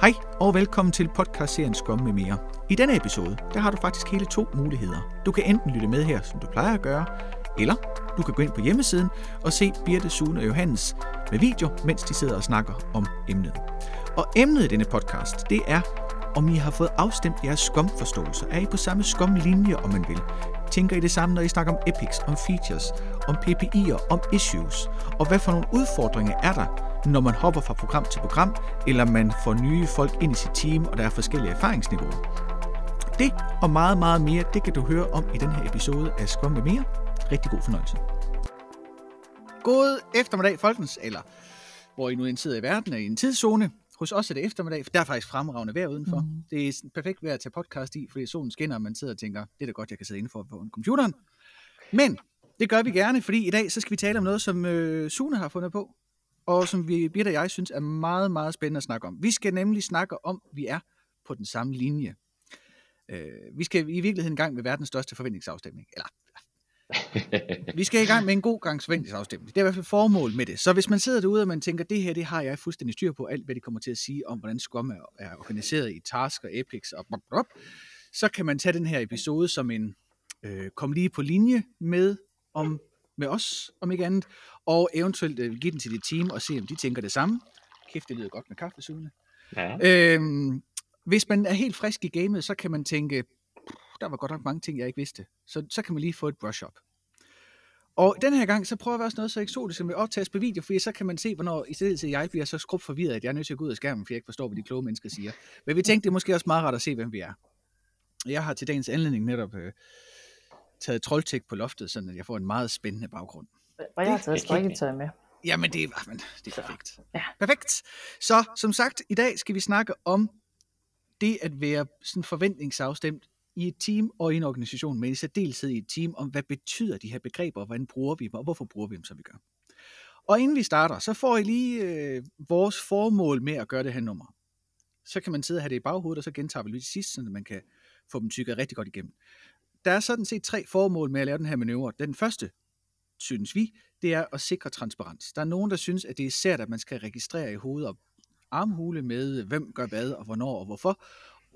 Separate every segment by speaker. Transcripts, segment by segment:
Speaker 1: Hej og velkommen til podcastserien Skum med mere. I denne episode, der har du faktisk hele to muligheder. Du kan enten lytte med her, som du plejer at gøre, eller du kan gå ind på hjemmesiden og se Birte, Sune og Johannes med video, mens de sidder og snakker om emnet. Og emnet i denne podcast, det er, om I har fået afstemt jeres skumforståelse. Er I på samme skumlinje, om man vil? Tænker I det samme, når I snakker om epics, om features, om PPI'er, om issues? Og hvad for nogle udfordringer er der, når man hopper fra program til program, eller man får nye folk ind i sit team, og der er forskellige erfaringsniveauer? Det og meget, meget mere, det kan du høre om i den her episode af Skum med mere. Rigtig god fornøjelse. God eftermiddag, folkens, eller hvor I nu end sidder i verden, er i en tidszone. Hos os er det eftermiddag, for der er faktisk fremragende vejr udenfor. Mm. Det er perfekt vejr at tage podcast i, fordi solen skinner, og man sidder og tænker, det er da godt, jeg kan sidde indenfor på computeren. Men det gør vi gerne, fordi i dag så skal vi tale om noget, som øh, Sune har fundet på, og som vi, Birte og jeg synes er meget, meget spændende at snakke om. Vi skal nemlig snakke om, at vi er på den samme linje. Øh, vi skal i virkeligheden i gang med verdens største forventningsafstemning. Eller, vi skal i gang med en god gang forventningsafstemning. Det er i hvert fald formål med det. Så hvis man sidder derude, og man tænker, det her, det har jeg fuldstændig styr på, alt hvad de kommer til at sige om, hvordan Scrum er organiseret i task og epics og blop, blop, så kan man tage den her episode som en øh, kom lige på linje med om med os, om ikke andet, og eventuelt øh, give den til dit team og se, om de tænker det samme. Kæft, det lyder godt med kaffesugene. Ja. Øhm, hvis man er helt frisk i gamet, så kan man tænke, der var godt nok mange ting, jeg ikke vidste. Så, så kan man lige få et brush-up. Og den her gang, så prøver vi også noget så eksotisk, som vi optages på video, for så kan man se, hvornår i stedet til, jeg bliver så skrubt forvirret, at jeg er nødt til at gå ud af skærmen, for jeg ikke forstår, hvad de kloge mennesker siger. Men vi tænkte, det er måske også meget rart at se, hvem vi er. Jeg har til dagens anledning netop øh, taget troldtæk på loftet, så jeg får en meget spændende baggrund.
Speaker 2: Og jeg har taget strikketøj med.
Speaker 1: Jamen, det, jamen, det er perfekt. Ja. Perfekt. Så som sagt, i dag skal vi snakke om det at være sådan forventningsafstemt i et team og i en organisation, men i særdeleshed i et team, om hvad betyder de her begreber, og hvordan bruger vi dem, og hvorfor bruger vi dem, som vi gør. Og inden vi starter, så får I lige øh, vores formål med at gøre det her nummer. Så kan man sidde og have det i baghovedet, og så gentager vi lige sidst, så man kan få dem tykket rigtig godt igennem. Der er sådan set tre formål med at lave den her manøvre. Den første, synes vi, det er at sikre transparens. Der er nogen, der synes, at det er sært, at man skal registrere i hoved og armhule med, hvem gør hvad, og hvornår og hvorfor.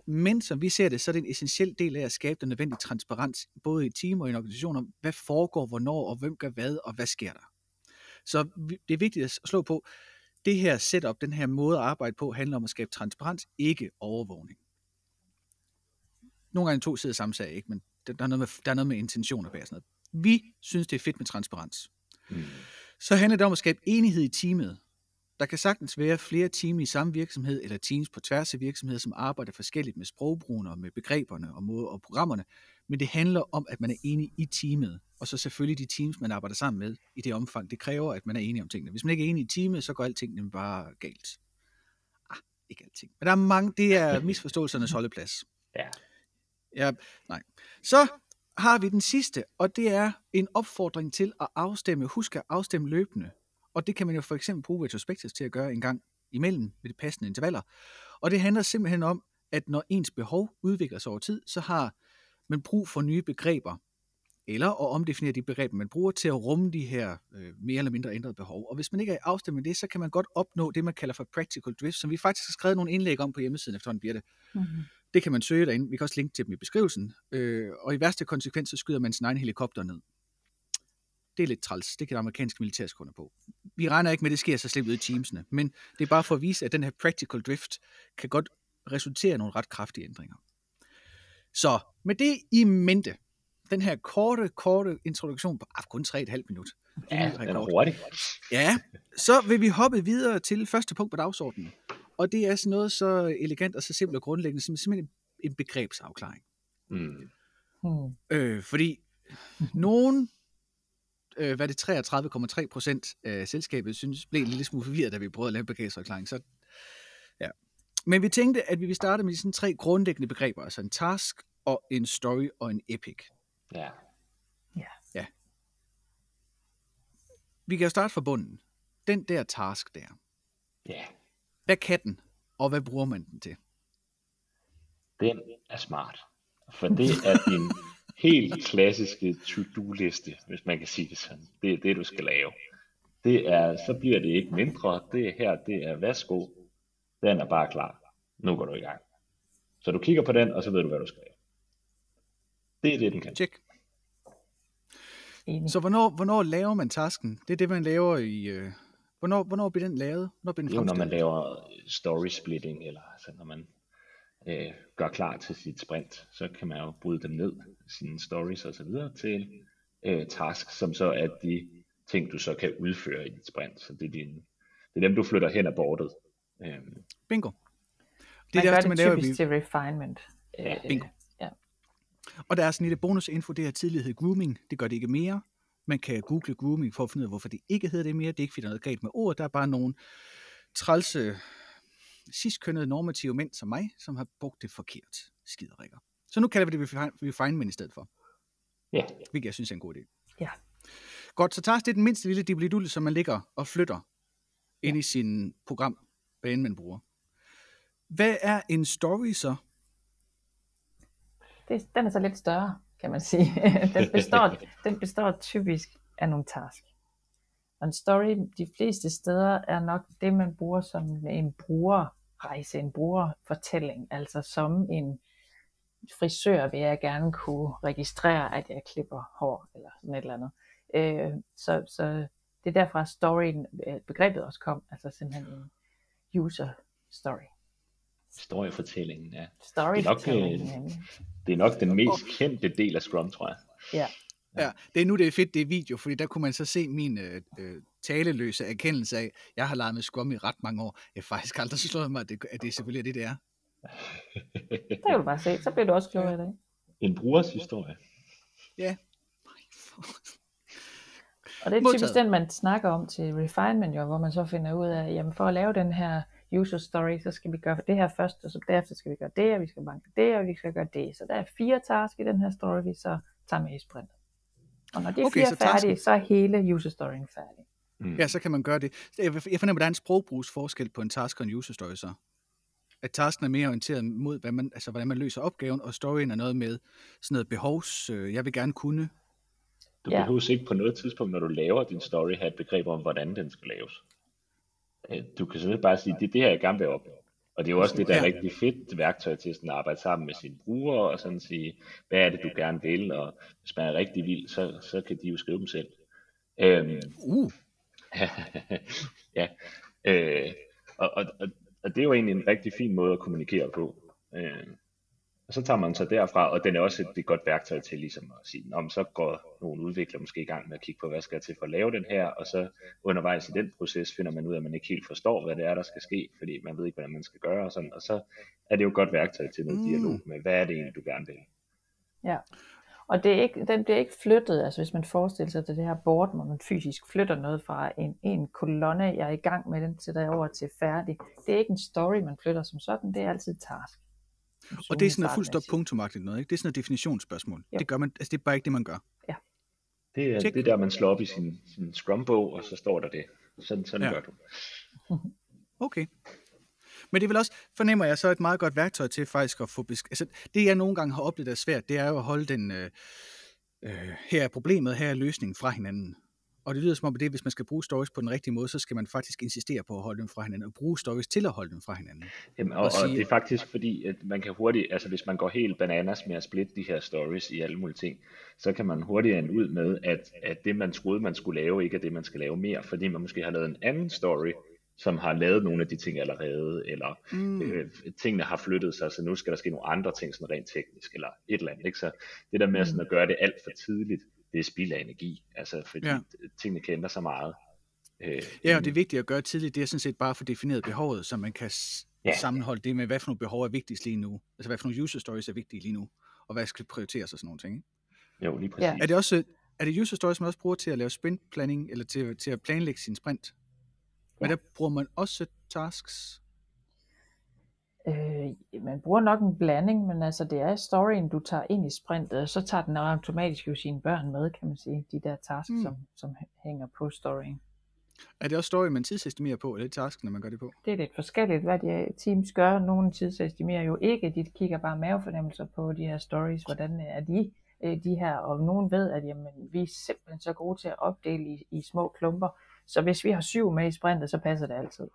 Speaker 1: Men som vi ser det, så er det en essentiel del af at skabe den nødvendige transparens, både i team og i en organisation, om hvad foregår, hvornår, og hvem gør hvad, og hvad sker der. Så det er vigtigt at slå på, det her setup, den her måde at arbejde på, handler om at skabe transparens, ikke overvågning. Nogle gange to sider samme sag, ikke? men der er noget med, der er noget med intentioner bag sådan noget. Vi synes, det er fedt med transparens. Mm. Så handler det om at skabe enighed i teamet. Der kan sagtens være flere team i samme virksomhed, eller teams på tværs af virksomheder, som arbejder forskelligt med sprogbrugen og med begreberne og, måde, og programmerne. Men det handler om, at man er enig i teamet. Og så selvfølgelig de teams, man arbejder sammen med i det omfang. Det kræver, at man er enig om tingene. Hvis man ikke er enig i teamet, så går alting nemlig bare galt. Ah, ikke alting. Men der er mange, det er misforståelsernes holdeplads. Ja. Ja, nej. Så har vi den sidste, og det er en opfordring til at afstemme. Husk at afstemme løbende. Og det kan man jo for eksempel bruge retrospektivt til at gøre en gang imellem ved de passende intervaller. Og det handler simpelthen om, at når ens behov udvikler sig over tid, så har man brug for nye begreber, eller at omdefinere de begreber, man bruger til at rumme de her øh, mere eller mindre ændrede behov. Og hvis man ikke er afstemt med det, så kan man godt opnå det, man kalder for practical drift, som vi faktisk har skrevet nogle indlæg om på hjemmesiden efterhånden, Birte. Mm-hmm. Det kan man søge derinde. Vi kan også linke til dem i beskrivelsen. Øh, og i værste konsekvens, så skyder man sin egen helikopter ned. Det er lidt træls. Det kan amerikanske militærskunder på. Vi regner ikke med, at det sker så slemt ud i teamsene. Men det er bare for at vise, at den her practical drift kan godt resultere i nogle ret kraftige ændringer. Så med det i mente, den her korte, korte introduktion på ah, kun 3,5 minut.
Speaker 3: Ja, den er hurtig.
Speaker 1: Ja, så vil vi hoppe videre til første punkt på dagsordenen. Og det er sådan noget så elegant og så simpelt og grundlæggende, som simpelthen en begrebsafklaring. Mm. Hmm. Øh, fordi nogen, øh, hvad det 33,3 procent af selskabet synes, blev en lille smule forvirret, da vi prøvede at lave begrebsafklaring. Så, ja. Men vi tænkte, at vi vil starte med de sådan tre grundlæggende begreber, altså en task og en story og en epic. Ja. Ja. ja. Vi kan jo starte fra bunden. Den der task der. Ja. Hvad kan den, og hvad bruger man den til?
Speaker 3: Den er smart. For det er din helt klassiske to-do-liste, hvis man kan sige det sådan. Det er det, du skal lave. Det er, så bliver det ikke mindre. Det er her, det er værsgo. Den er bare klar. nu går du i gang. Så du kigger på den, og så ved du, hvad du skal lave. Det er det, den kan.
Speaker 1: Check. Så hvornår, hvornår laver man tasken? Det er det, man laver i... Øh, hvornår, hvornår bliver den lavet? Hvornår bliver den
Speaker 3: er jo, når man laver story splitting, eller altså når man øh, gør klar til sit sprint, så kan man jo bryde dem ned, sine stories og så videre, til øh, tasks, som så er de ting, du så kan udføre i dit sprint. Så det er, din, det er dem, du flytter hen ad bordet. Øhm,
Speaker 1: Bingo. Det
Speaker 2: man
Speaker 1: er
Speaker 2: gør
Speaker 1: det, man laver.
Speaker 2: typisk
Speaker 1: Vi,
Speaker 2: til refinement.
Speaker 3: Ja,
Speaker 2: Øh,
Speaker 1: bingo.
Speaker 2: Ja.
Speaker 1: og der er sådan lidt bonusinfo, det her tidligere hed grooming. Det gør det ikke mere. Man kan google grooming for at finde ud af, hvorfor det ikke hedder det mere. Det er ikke, fordi der er noget galt med ordet. Der er bare nogle trælse, sidstkønnede normative mænd som mig, som har brugt det forkert. Skiderikker. Så nu kalder vi det refine- refinement i stedet for.
Speaker 3: ja,
Speaker 1: Hvilket jeg synes er en god idé.
Speaker 2: Ja.
Speaker 1: Godt, så task det er den mindste lille dibelidul, som man ligger og flytter ind i sin program, hvad end man bruger. Hvad er en story så?
Speaker 2: Det, den er så lidt større, kan man sige. den, består, den består typisk af nogle task. Og en story de fleste steder er nok det, man bruger som en brugerrejse, en brugerfortælling. Altså som en frisør vil jeg gerne kunne registrere, at jeg klipper hår, eller sådan et eller andet. Øh, så, så det er derfra storyen, øh, begrebet også kom, altså simpelthen en user story.
Speaker 3: Historiefortællingen, ja.
Speaker 2: Story
Speaker 3: Det er nok, øh, Det er nok den mest kendte del af Scrum, tror jeg.
Speaker 2: Ja.
Speaker 1: Ja, det er nu, det er fedt, det er video, fordi der kunne man så se min øh, øh, taleløse erkendelse af, jeg har leget med Scrum i ret mange år. Jeg har faktisk aldrig slået mig, at det, at det selvfølgelig er det, det er.
Speaker 2: Der kan du bare se, så bliver du også klogere i dag.
Speaker 3: En brugers historie.
Speaker 1: Ja.
Speaker 2: Og det er
Speaker 1: Modtaget.
Speaker 2: typisk den, man snakker om til refinement, jo, hvor man så finder ud af, jamen for at lave den her user story, så skal vi gøre det her først, og så derefter skal vi gøre det, og vi skal banke det, og vi skal gøre det. Så der er fire tasks i den her story, vi så tager med i sprint. Og når de
Speaker 1: Okay,
Speaker 2: fire er færdige,
Speaker 1: tasken-
Speaker 2: så er hele user storyen færdig.
Speaker 3: Mm.
Speaker 1: Ja, så kan man gøre det. Jeg jeg fornemmer, at der er en sprogbrugsforskel på en task og en user story så. At tasken er mere orienteret mod, hvad man, altså, hvordan man løser opgaven, og storyen er noget med sådan noget behovs, øh, jeg vil gerne kunne.
Speaker 3: Du
Speaker 2: Ja.
Speaker 3: behøver ikke på noget tidspunkt, når du laver din story, have et begreb om, hvordan den skal laves. Øh, Du kan simpelthen bare sige, det er det her, jeg gerne vil opnå. Og det er jo også det, der er
Speaker 1: Ja.
Speaker 3: rigtig fedt værktøj til sådan at arbejde sammen med sine brugere, og sådan sige, hvad er det, du gerne vil, og hvis man er rigtig vild, så, så kan de jo skrive dem selv. Øhm,
Speaker 1: Uh,
Speaker 3: ja, øh, og, og, og, og det er jo egentlig en rigtig fin måde at kommunikere på. Øh, og så tager man så derfra, og den er også et, et godt værktøj til ligesom at sige, om så går nogle udviklere måske i gang med at kigge på, hvad skal jeg til for at lave den her, og så undervejs i den proces finder man ud af, at man ikke helt forstår, hvad det er, der skal ske, fordi man ved ikke, hvordan man skal gøre, og, sådan, og så er det jo et godt værktøj til noget
Speaker 1: Mm.
Speaker 3: dialog med, hvad er det egentlig, du gerne vil.
Speaker 2: Ja. Og det er ikke, den bliver ikke flyttet, altså hvis man forestiller sig til det her board, hvor man fysisk flytter noget fra en, en kolonne, jeg er i gang med, den sætter jeg over til færdig. Det er ikke en story, man flytter som sådan, det er altid task.
Speaker 1: Og det er sådan noget fuldt stop punktumagtigt noget, ikke? Det er sådan noget definitionsspørgsmål.
Speaker 2: Jo.
Speaker 1: Det gør man, altså det er bare ikke det, man gør.
Speaker 3: Det er,
Speaker 1: Check.
Speaker 3: det er der, man slår op i sin, sin Scrum-bog, og så står der det. Sådan, sådan
Speaker 1: Ja.
Speaker 3: gør du.
Speaker 1: Okay. Men det er vel også, fornemmer jeg, så et meget godt værktøj til faktisk at få besk- altså, det jeg nogle gange har oplevet er svært, det er jo at holde den, øh, øh, her er problemet, her er løsningen fra hinanden. Og det lyder som om, at det, hvis man skal bruge stories på den rigtige måde, så skal man faktisk insistere på at holde dem fra hinanden, og bruge stories til at holde dem fra hinanden.
Speaker 3: Jamen, og,
Speaker 1: og
Speaker 3: og
Speaker 1: sige-
Speaker 3: det er faktisk fordi, at man kan hurtigt, altså hvis man går helt bananas med at splitte de her stories i alle mulige ting, så kan man hurtigt ende ud med, at, at det man troede, man skulle lave, ikke er det, man skal lave mere, fordi man måske har lavet en anden story, som har lavet nogle af de ting allerede, eller mm. øh, tingene har flyttet sig, så nu skal der ske nogle andre ting, sådan rent teknisk, eller et eller andet. Ikke? Så det der med sådan at gøre det alt for tidligt, det er spild af energi, altså fordi
Speaker 1: Ja.
Speaker 3: tingene kan ændre sig meget. Øh,
Speaker 1: Ja, og det er vigtigt at gøre tidligt, det er sådan set bare få defineret behovet, så man kan
Speaker 3: Ja.
Speaker 1: sammenholde det med, hvad for nogle behov er vigtigst lige nu. Altså, hvad for nogle user stories er vigtige lige nu, og hvad skal prioriteres og sådan nogle ting. Ikke?
Speaker 3: jo, lige præcis.
Speaker 2: Ja.
Speaker 1: Er det også er det user stories, man også bruger til at lave sprint planning, eller til, til at planlægge sin sprint? Men
Speaker 2: Ja.
Speaker 1: der bruger man også tasks.
Speaker 2: Øh, man bruger nok en blanding, men altså det er storyen, du tager ind i sprintet, og så tager den automatisk jo sine børn med, kan man sige, de der tasks,
Speaker 1: Mm.
Speaker 2: som, som hænger på storyen.
Speaker 1: Er det også story, man tidsestimerer på, eller er det tasken, når man gør det på?
Speaker 2: Det er lidt forskelligt, hvad de teams gør. Nogle tidsestimerer jo ikke, de kigger bare mavefornemmelser på de her stories, hvordan er de, øh, de her, og nogen ved, at jamen, vi er simpelthen så gode til at opdele i, i små klumper, så hvis vi har syv med i sprintet, så passer det altid.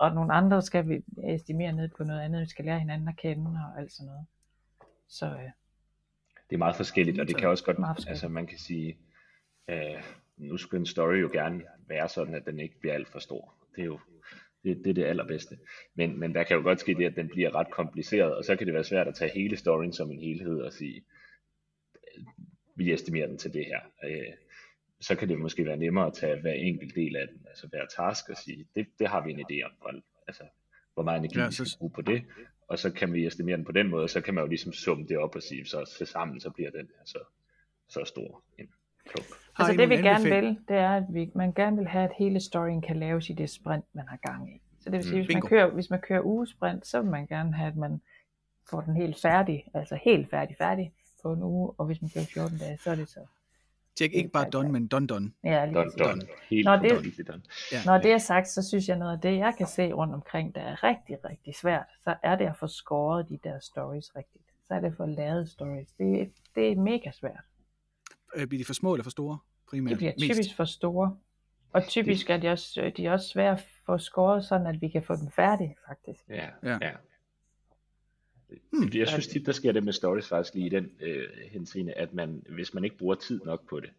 Speaker 2: Og nogle andre skal vi estimere ned på noget andet, vi skal lære hinanden at kende og alt sådan noget. Så øh,
Speaker 3: Det er meget forskelligt, og det kan også godt, altså man kan sige, øh, nu skulle en story jo gerne være sådan, at den ikke bliver alt for stor. Det er jo det, det, er det allerbedste. Men, men der kan jo godt ske det, at den bliver ret kompliceret, og så kan det være svært at tage hele storyen som en helhed og sige, vi estimerer den til det her. Øh, så kan det måske være nemmere at tage hver enkelt del af den, altså hver task og sige, det, det har vi en idé om, hvor- altså hvor meget energi
Speaker 1: Ja,
Speaker 3: vi
Speaker 1: så-
Speaker 3: skal bruge på det, og så kan vi estimere den på den måde, og så kan man jo ligesom summe det op og sige, så til sammen så bliver den her så, så stor en klump.
Speaker 2: Altså det vi gerne vil, det er, at vi, man gerne vil have, at hele storyen kan laves i det sprint, man har gang i. Så det vil sige,
Speaker 3: Mm,
Speaker 2: hvis, man
Speaker 1: bingo.
Speaker 2: kører, hvis man kører ugesprint, så vil man gerne have, at man får den helt færdig, altså helt færdig færdig på en uge, og hvis man kører 14 dage, så er det så.
Speaker 1: Tjek ikke bare done, men done done.
Speaker 2: Ja, lige
Speaker 3: Done,
Speaker 2: præcis.
Speaker 3: done. Helt
Speaker 2: Nå, det-
Speaker 3: done, done.
Speaker 1: Ja.
Speaker 2: Når det er sagt, så synes jeg noget af det, jeg kan se rundt omkring, der er rigtig, rigtig svært, så er det at få skåret de der stories rigtigt. Så er det at få lavet stories. Det, er- det er mega svært.
Speaker 1: Øh, Bliver de for små eller for store? Primært.
Speaker 2: De bliver
Speaker 1: Mest.
Speaker 2: typisk for store. Og typisk er de også, de er også svære at få skåret, sådan at vi kan få dem færdige, faktisk.
Speaker 3: Ja,
Speaker 1: Ja.
Speaker 3: ja.
Speaker 1: Hmm.
Speaker 3: Jeg synes tit, der sker det med stories faktisk lige i den øh, henseende, at man, hvis man ikke bruger tid nok på det,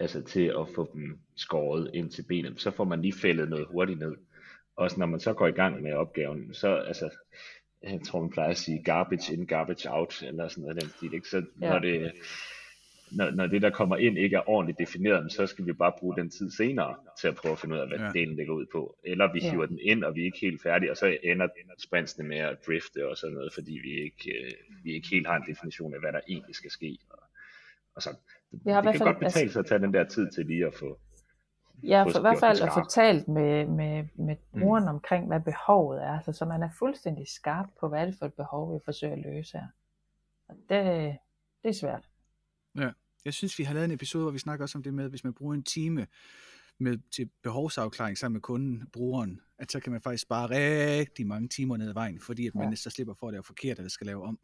Speaker 3: altså til at få dem skåret ind til benet, så får man lige fældet noget hurtigt ned. Også når man så går i gang med opgaven, så altså, jeg tror man plejer at sige garbage in, garbage out, eller sådan noget den stil, ikke? Så
Speaker 2: Ja.
Speaker 3: når det, når, når det der kommer ind ikke er ordentligt defineret, så skal vi bare bruge den tid senere til at prøve at finde ud af, hvad
Speaker 1: Ja.
Speaker 3: delen ligger ud på. Eller vi
Speaker 2: Ja.
Speaker 3: hiver den ind, og vi er ikke helt færdige, og så ender sprintsene med at drifte og sådan noget, fordi vi ikke, øh, vi ikke helt har en definition af, hvad der egentlig skal ske. Og, og så, det,
Speaker 2: Vi har
Speaker 3: det kan
Speaker 2: fald-
Speaker 3: godt betale sig at tage den der tid til lige at få,
Speaker 2: Ja, for i hvert fald at få talt med, med, med brugeren mm. omkring, hvad behovet er, så, så man er fuldstændig skarp på, hvad er det for et behov, vi forsøger at løse her. Og det, det er svært.
Speaker 1: Jeg synes, vi har lavet en episode, hvor vi snakker også om det med, hvis man bruger en time med, til behovsafklaring sammen med kunden, brugeren, at så kan man faktisk spare rigtig mange timer ned ad vejen, fordi at man
Speaker 2: Ja.
Speaker 1: ja. så slipper for at lave forkert, eller skal lave om.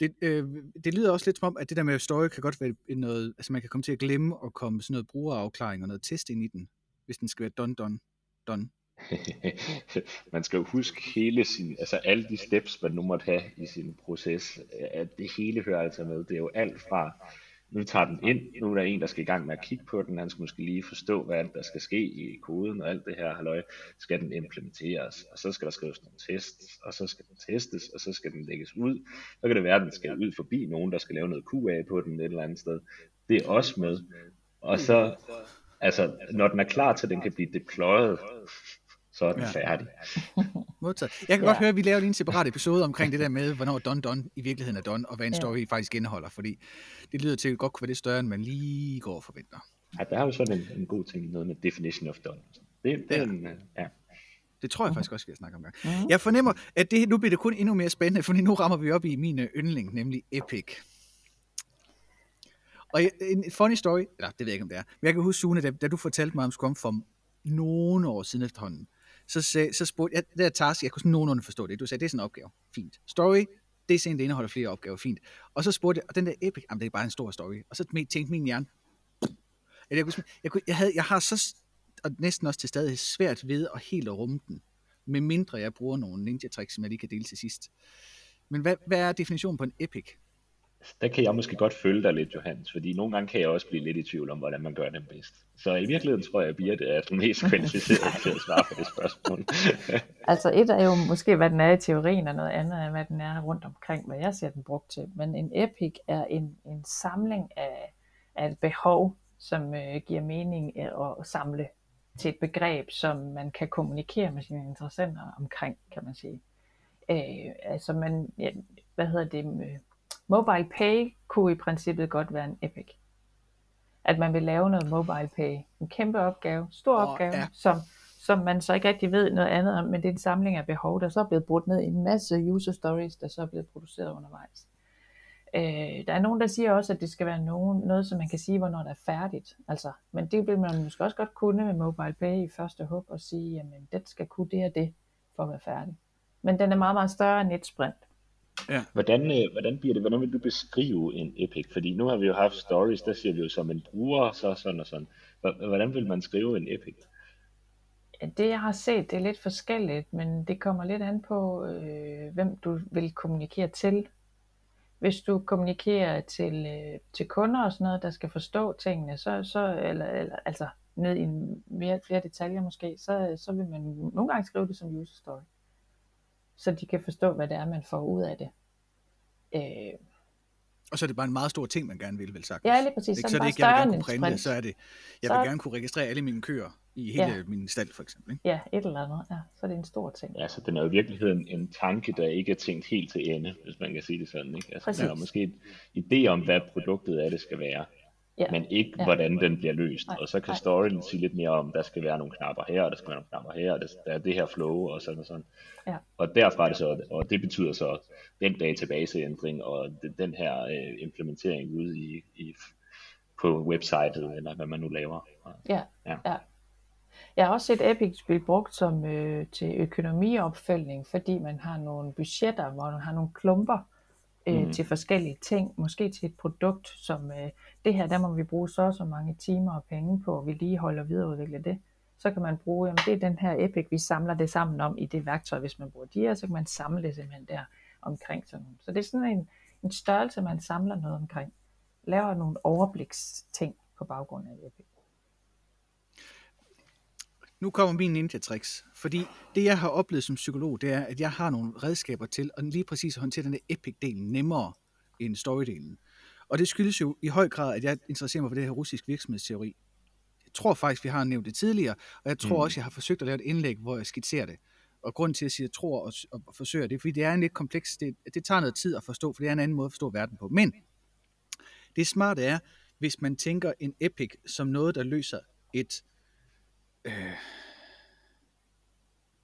Speaker 1: Det, øh, det lyder også lidt som om, at det der med story kan godt være noget, altså man kan komme til at glemme at komme sådan noget brugerafklaring og noget test ind i den, hvis den skal være done, done, done.
Speaker 3: man skal jo huske hele sin, altså alle de steps, man nu måtte have i sin proces, at det hele hører altså med. Det er jo alt fra, nu tager den ind, nu er der en, der skal i gang med at kigge på den, han skal måske lige forstå, hvad der skal ske i koden og alt det her, halløj, skal den implementeres, og så skal der skrives nogle tests, og så skal den testes, og så skal den lægges ud. Så kan det være, at den skal ud forbi nogen, der skal lave noget QA på den et eller andet sted. Det er også med. Og så, altså, når den er klar til, at den kan blive deployet, så er den
Speaker 1: Ja.
Speaker 3: færdig.
Speaker 1: Modtaget. Jeg kan
Speaker 2: Ja.
Speaker 1: godt høre, at vi laver lige en separat episode omkring det der med, hvornår done done i virkeligheden er done, og hvad en
Speaker 2: Ja.
Speaker 1: story faktisk indeholder, fordi det lyder til at godt kunne være det større, end man lige går og forventer.
Speaker 3: Ja, der er jo sådan en, en god ting, noget med definition of done. Det, det
Speaker 1: Ja.
Speaker 3: en, øh, ja.
Speaker 1: Det tror jeg faktisk også, vi har snakket om.
Speaker 2: Mhm.
Speaker 1: Jeg fornemmer, at det, nu bliver det kun endnu mere spændende, for nu rammer vi op i min øh, yndling, nemlig Epic. Og en funny story, eller det ved jeg ikke, om det er, men jeg kan huske, Sune, da, da du fortalte mig om Scrum for nogle år siden efterhånden, så, så spurgte jeg, det der task, jeg kunne sådan nogenlunde forstå det. Du sagde, det er sådan en opgave. Fint. Story, det er sådan, det indeholder flere opgaver. Fint. Og så spurgte jeg, og den der Epic, jamen det er bare en stor story. Og så tænkte min hjerne, at jeg, kunne, jeg, kunne, jeg, havde, jeg har så, og næsten også til stadig svært ved at helt at rumme den, med mindre jeg bruger nogle ninja tricks, som jeg lige kan dele til sidst. Men hvad, hvad er definitionen på en epic?
Speaker 3: Der kan jeg måske godt følge dig lidt, Johannes, fordi nogle gange kan jeg også blive lidt i tvivl om, hvordan man gør det bedst. Så i virkeligheden tror jeg, at Birte er den mest kvalificerede til at svare på det spørgsmål.
Speaker 2: Altså et er jo måske, hvad den er i teorien, og noget andet er, hvad den er rundt omkring, hvad jeg ser den brugt til. Men en epic er en, en samling af, af et behov, som øh, giver mening øh, at samle til et begreb, som man kan kommunikere med sine interessenter omkring, kan man sige. Øh, altså man, ja, hvad hedder det, mobile pay kunne i princippet godt være en epic. At man vil lave noget mobile pay. En kæmpe opgave, stor
Speaker 1: Åh,
Speaker 2: opgave,
Speaker 1: ja.
Speaker 2: som, som man så ikke rigtig ved noget andet om, men det er en samling af behov, der så er blevet brudt ned i en masse user stories, der så er blevet produceret undervejs. Øh, der er nogen, der siger også, at det skal være nogen, noget, som man kan sige, hvornår det er færdigt. Altså, men det vil man måske også godt kunne med mobile pay i første hug og sige, jamen, det skal kunne det og det for at være færdig. Men den er meget, meget større end et sprint.
Speaker 3: Hvordan, øh, hvordan bliver det, hvordan vil du beskrive en epic? Fordi nu har vi jo haft stories, der siger vi jo som en bruger, så sådan og sådan. Hvordan vil man skrive en epic?
Speaker 2: Ja, det jeg har set, det er lidt forskelligt, men det kommer lidt an på, øh, hvem du vil kommunikere til. Hvis du kommunikerer til, øh, til kunder og sådan noget, der skal forstå tingene, så, så eller, eller, altså ned i mere, flere detaljer måske, så, så vil man nogle gange skrive det som user story. Så de kan forstå, hvad det er, man får ud af det. Øh,
Speaker 1: og så er det bare en meget stor ting, man gerne vil, vel sagt.
Speaker 2: Ja, lige præcis.
Speaker 1: Ikke?
Speaker 2: Så,
Speaker 1: så
Speaker 2: er
Speaker 1: det ikke, jeg vil
Speaker 2: større
Speaker 1: gerne kunne
Speaker 2: en
Speaker 1: printe, så er det, jeg
Speaker 2: Så-
Speaker 1: vil gerne kunne registrere alle mine køer i hele
Speaker 2: Ja.
Speaker 1: min stald, for eksempel. Ikke?
Speaker 2: Ja, et eller andet. Ja, så er det en stor ting.
Speaker 3: Ja, så den er jo i virkeligheden en tanke, der ikke er tænkt helt til ende, hvis man kan sige det sådan. Ikke? Altså, der er
Speaker 2: Præcis.
Speaker 3: måske et idé om, hvad produktet af det skal være,
Speaker 2: Ja.
Speaker 3: men ikke
Speaker 2: Ja.
Speaker 3: hvordan den bliver løst.
Speaker 2: Nej,
Speaker 3: Og så kan storyen sige lidt mere om, der skal være nogle knapper her, og der skal være nogle knapper her, og der der er det her flow, og sådan og sådan.
Speaker 2: Ja.
Speaker 3: Og derfra er det så, og det betyder så den databaseændring, og den her øh, implementering ude i, i, på websitet, eller hvad man nu laver.
Speaker 2: Ja,
Speaker 3: Ja.
Speaker 2: ja. Jeg har også set Epic blive brugt som øh, til økonomiopfølgning, fordi man har nogle budgetter, hvor man har nogle klumper øh, mm. til forskellige ting. Måske til et produkt, som øh, det her, der må vi bruge så og så mange timer og penge på at vedligeholde og videreudvikle det. Så kan man bruge, jamen det er den her Epic, vi samler det sammen om i det værktøj, hvis man bruger de her, så kan man samle det simpelthen der omkring sådan nogle. Så det er sådan en, en størrelse, man samler noget omkring. Laver nogle overbliksting på baggrund af Epic.
Speaker 1: Nu kommer min ninja tricks, fordi det jeg har oplevet som psykolog, det er, at jeg har nogle redskaber til at lige præcis håndtere den der epic-del nemmere end story-delen. Og det skyldes jo i høj grad, at jeg interesserer mig for det her russisk virksomhedsteori. Jeg tror faktisk, vi har nævnt det tidligere, og jeg tror
Speaker 3: Mm.
Speaker 1: også, jeg har forsøgt at lave et indlæg, hvor jeg skitserer det. Og grunden til, at jeg siger tror og, og forsøger det, fordi det er en lidt kompleks, det, det tager noget tid at forstå, for det er en anden måde at forstå verden på. Men det smarte er, hvis man tænker en epic som noget, der løser et, øh,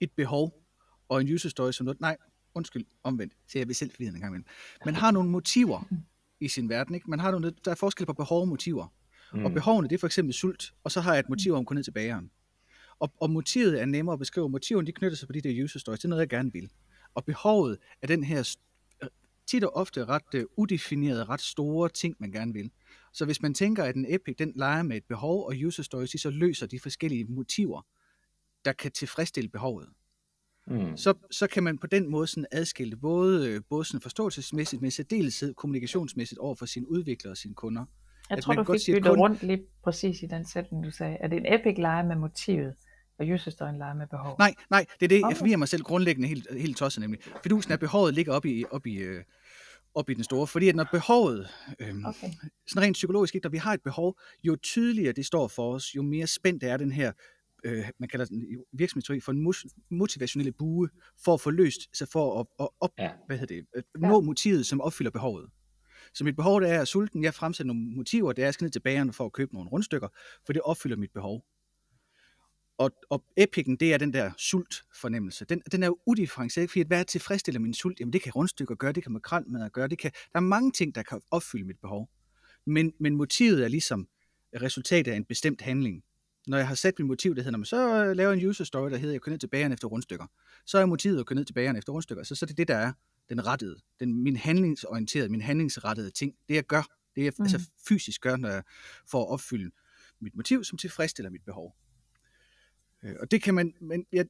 Speaker 1: et behov, og en user story som noget, nej, undskyld, omvendt, så jeg vil selv forvirre en gang imellem. Man har nogle motiver i sin verden, ikke? Man har nogle, der er forskel på behov og motiver. Mm. Og behovene, det er for eksempel sult, og så har jeg et motiv om at gå ned til bageren. Og, og motivet er nemmere at beskrive. Motiverne, de knytter sig på de der user stories. Det er noget, jeg gerne vil. Og behovet er den her øh, tit og ofte ret uh, udefinerede, ret store ting, man gerne vil. Så hvis man tænker, at en epic, den leger med et behov, og user stories, de så løser de forskellige motiver, der kan tilfredsstille behovet,
Speaker 3: Mm.
Speaker 1: så, så kan man på den måde sådan adskille både, øh, både sådan forståelsesmæssigt, men særdeleshed kommunikationsmæssigt over for sine udviklere og sine kunder.
Speaker 2: Jeg
Speaker 1: At
Speaker 2: tror,
Speaker 1: man
Speaker 2: du fik byttet
Speaker 1: kun-
Speaker 2: rundt lige præcis i den sætning, du sagde. Er det en epic leje med motivet, og user story en leje med behov?
Speaker 1: Nej, nej, det er det, jeg
Speaker 2: Okay.
Speaker 1: forvirrer mig selv grundlæggende helt, helt tosset nemlig. Fidusen er, at behovet ligger op i, op i, øh, op i den store, fordi at når behovet, øh,
Speaker 2: Okay.
Speaker 1: sådan rent psykologisk, ikke, når vi har et behov, jo tydeligere det står for os, jo mere spændt er den her, øh, man kalder den virksomhedsteori for en motivationelle bue, for at få løst, så for at, at op,
Speaker 3: Ja.
Speaker 1: hvad hedder det, at
Speaker 2: Ja.
Speaker 1: nå motivet, som opfylder behovet. Så mit behov det er, at sulten, jeg fremsætter nogle motiver, det er, at jeg skal ned til bageren for at købe nogle rundstykker, for det opfylder mit behov. Og, og epicen, det er den der sult-fornemmelse. Den, den er jo udifferentieret, fordi at hvad tilfredsstiller min sult? Jamen det kan rundstykker gøre, det kan makrelmad gøre, det kan, der er mange ting, der kan opfylde mit behov. Men, men motivet er ligesom resultatet af en bestemt handling. Når jeg har sat mit motiv, der hedder, "Nå, men så øh, laver en user story, der hedder, jeg går ned til bageren efter rundstykker. Så er motivet at gå ned til bageren efter rundstykker. Så, så er det det, der er den rettede, den, min handlingsorienterede, min handlingsrettede ting. Det jeg gør, det jeg mm. altså fysisk gør, når jeg får at opfylde mit motiv, som tilfredsstiller mit behov. Øh, Og det kan man, men jeg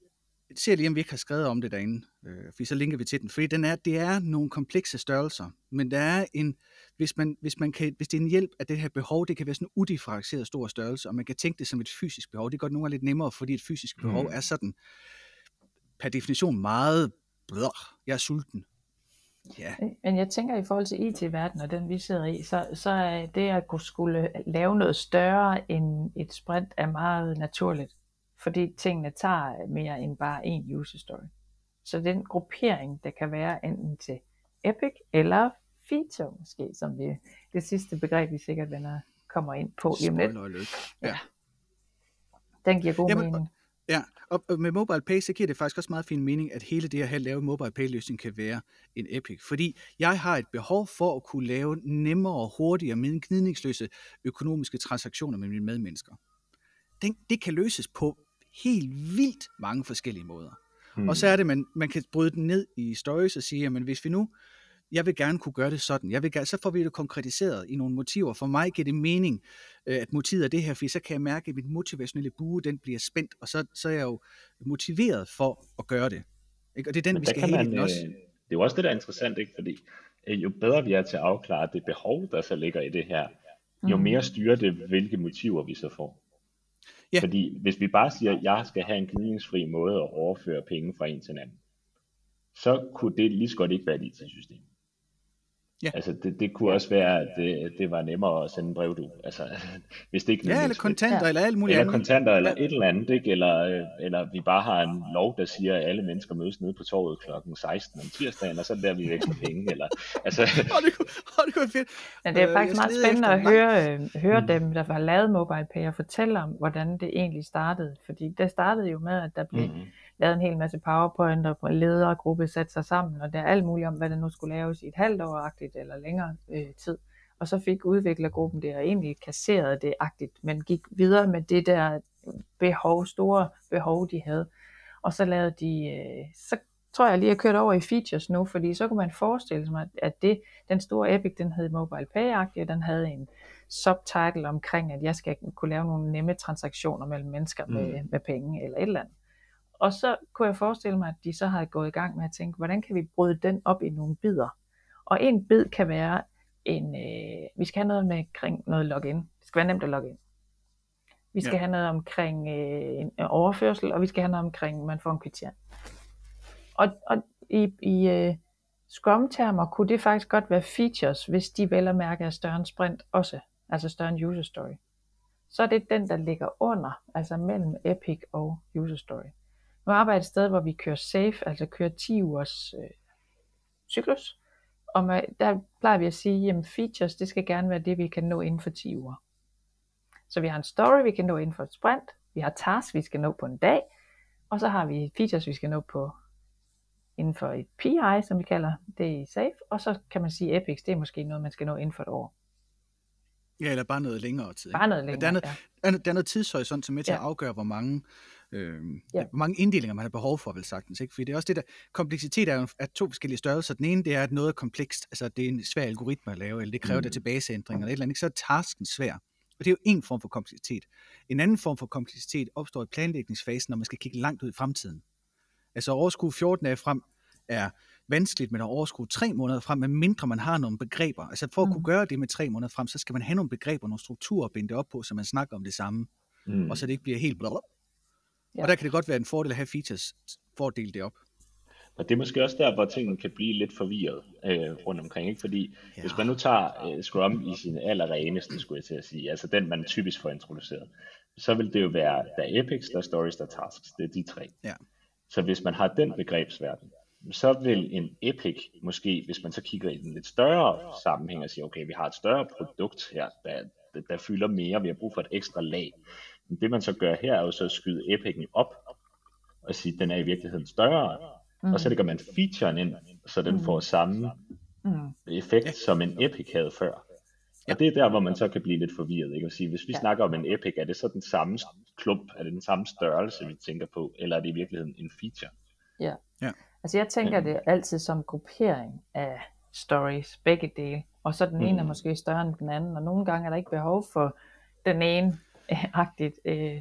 Speaker 1: ser lige, om vi ikke har skrevet om det derinde, øh, for så linker vi til den, fordi den er, det er nogle komplekse størrelser, men der er en, hvis, man, hvis, man kan, hvis det er en hjælp, at det her behov, det kan være sådan en udifferentieret stor størrelse, og man kan tænke det som et fysisk behov, det gør det nogle gange lidt nemmere, fordi et fysisk behov
Speaker 3: Mm.
Speaker 1: er sådan, per definition meget, blør, jeg er sulten. Ja,
Speaker 2: Men jeg tænker i forhold til IT-verdenen og den vi sidder i, så, så er det at kunne skulle lave noget større end et sprint er meget naturligt. Fordi tingene tager mere end bare en user story. Så den gruppering, der kan være enten til Epic eller feature måske, som vi, det sidste begreb, vi sikkert vender, kommer ind på lige om lidt,
Speaker 1: alert.
Speaker 2: Ja. den giver god
Speaker 1: Jamen,
Speaker 2: mening.
Speaker 1: Ja, og og med Mobile Pay, så giver det faktisk også meget fin mening, at hele det her lave Mobile Pay-løsning kan være en epic. Fordi jeg har et behov for at kunne lave nemmere, hurtigere, mere gnidningsløse økonomiske transaktioner med mine medmennesker. Den, det kan løses på helt vildt mange forskellige måder.
Speaker 3: Hmm.
Speaker 1: Og så er det, man, man kan bryde den ned i stories og sige, jamen hvis vi nu jeg vil gerne kunne gøre det sådan. Jeg vil gerne, så får vi det konkretiseret i nogle motiver. For mig giver det mening, øh, at motivet er det her, for så kan jeg mærke, at mit motivationelle bue, den bliver spændt, og så, så er jeg jo motiveret for at gøre det. Ikke? Og det er den,
Speaker 3: Men
Speaker 1: vi skal have
Speaker 3: man,
Speaker 1: også.
Speaker 3: øh, det er jo også det, der er interessant, ikke? fordi øh, jo bedre vi er til at afklare det behov, der så ligger i det her, jo
Speaker 2: Mm.
Speaker 3: mere styrer det, hvilke motiver vi så får.
Speaker 1: Ja.
Speaker 3: Fordi hvis vi bare siger, at jeg skal have en gnidningsfri måde at overføre penge fra en til en anden, så kunne det lige så godt ikke være et IT-system.
Speaker 1: Ja.
Speaker 3: Altså det, det kunne også være, at det, det var nemmere at sende en brev, du. Altså, hvis det ikke
Speaker 1: Ja, eller kontanter,
Speaker 2: Ja.
Speaker 1: eller alt muligt
Speaker 3: Eller
Speaker 1: andet.
Speaker 3: kontanter, eller
Speaker 1: Ja.
Speaker 3: et eller andet, ikke? Eller, øh, eller vi bare har en lov, der siger, at alle mennesker mødes nede på torvet klokken 16 om tirsdagen, og så der vi veksler penge. Eller, altså,
Speaker 1: Åh, det kunne, åh, det kunne være fedt.
Speaker 2: Men det er
Speaker 1: Øh,
Speaker 2: faktisk
Speaker 1: jeg
Speaker 2: meget spændende
Speaker 1: efter
Speaker 2: at høre, øh, høre
Speaker 3: Mm.
Speaker 2: dem, der har lavet MobilePay, og fortælle om, hvordan det egentlig startede. Fordi det startede jo med, at der blev
Speaker 3: mm,
Speaker 2: lavet en hel masse powerpoint, og ledergruppe satte sig sammen, og der er alt muligt om, hvad der nu skulle laves i et halvt år-agtigt eller længere øh, tid. Og så fik udviklergruppen det, og egentlig kasserede det agtigt, men gik videre med det der behov, store behov, de havde. Og så lavede de, øh, så tror jeg lige, jeg kørt over i features nu, fordi så kunne man forestille sig, at det, den store Epic, den hed Mobile Pay-agtig, og den havde en subtitle omkring, at jeg skal kunne lave nogle nemme transaktioner mellem mennesker med,
Speaker 3: Mm.
Speaker 2: med penge eller et eller andet. Og så kunne jeg forestille mig, at de så har gået i gang med at tænke, hvordan kan vi bryde den op i nogle bidder? Og en bid kan være, en, øh, vi skal have noget med omkring noget login. Det skal være nemt at logge ind. Vi skal
Speaker 1: Ja.
Speaker 2: have noget omkring øh, en overførsel, og vi skal have noget omkring, man får en kvittering. Og, og i, i øh, Scrum-termer kunne det faktisk godt være features, hvis de vel at mærke er større end sprint også, altså større end user story. Så er det den, der ligger under, altså mellem Epic og user story. Nu arbejder jeg et sted, hvor vi kører safe, altså kører 10 ugers øh, cyklus, og med, der plejer vi at sige, at features, det skal gerne være det, vi kan nå inden for 10 uger. Så vi har en story, vi kan nå inden for et sprint, vi har tasks, vi skal nå på en dag, og så har vi features, vi skal nå på inden for et PI, som vi kalder det i SAFE, og så kan man sige, Epics, det er måske noget, man skal nå inden for et år.
Speaker 1: Ja, eller bare noget længere tid. ikke?
Speaker 2: Bare noget længere.
Speaker 1: Der er noget,
Speaker 2: ja.
Speaker 1: er, der er noget tidshorisont, som er med til
Speaker 2: Ja.
Speaker 1: at afgøre, hvor mange, øh,
Speaker 2: Ja.
Speaker 1: hvor mange inddelinger man har behov for, vel sagtens. Ikke? Fordi det er også det der, kompleksitet er jo er to forskellige størrelser. Den ene, det er, at noget er komplekst, altså det er en svær algoritme at lave, eller det kræver mm. Databaseændringer, eller et eller andet, ikke? så er tasken svær. Og det er jo en form for kompleksitet. En anden form for kompleksitet opstår i planlægningsfasen, når man skal kigge langt ud i fremtiden. Altså at overskue 14 dage frem er vanskeligt, men at overskue tre måneder frem, medmindre man har nogle begreber. Altså for at
Speaker 2: Mm.
Speaker 1: kunne gøre det med tre måneder frem, så skal man have nogle begreber, nogle strukturer at binde det op på, så man snakker om det samme
Speaker 3: mm.
Speaker 1: og så det ikke bliver helt blablabla.
Speaker 2: Ja.
Speaker 1: Og der kan det godt være en fordel at have features for at dele det op.
Speaker 3: Og det er måske også der, hvor tingene kan blive lidt forvirret øh, rundt omkring, ikke? Fordi
Speaker 1: Ja.
Speaker 3: hvis man nu tager øh, Scrum i sin allerreneste, skulle jeg til at sige, altså den, man typisk får introduceret, så vil det jo være, der er epics, der er stories, der er tasks. Det er de tre.
Speaker 1: Ja.
Speaker 3: Så hvis man har den begrebsverden, så vil en epic måske, hvis man så kigger i den lidt større sammenhæng og siger, okay, vi har et større produkt her, der, der, der fylder mere, vi har brug for et ekstra lag. Men det man så gør her, er jo så at skyde epicen op, og sige, den er i virkeligheden større,
Speaker 2: Mm.
Speaker 3: og så lægger man featuren ind, så den
Speaker 2: Mm.
Speaker 3: får samme
Speaker 2: Mm.
Speaker 3: effekt,
Speaker 1: Ja.
Speaker 3: som en epic havde før.
Speaker 1: Ja.
Speaker 3: Og det er der, hvor man så kan blive lidt forvirret, ikke? Og sige, hvis vi
Speaker 2: Ja.
Speaker 3: snakker om en epic, er det så den samme klump, er det den samme størrelse, vi tænker på, eller er det i virkeligheden en feature?
Speaker 2: Altså jeg tænker det altid som gruppering af stories, begge dele. Og så den ene er
Speaker 3: Mm.
Speaker 2: måske større end den anden, og nogle gange er der ikke behov for den ene agtigt. Øh,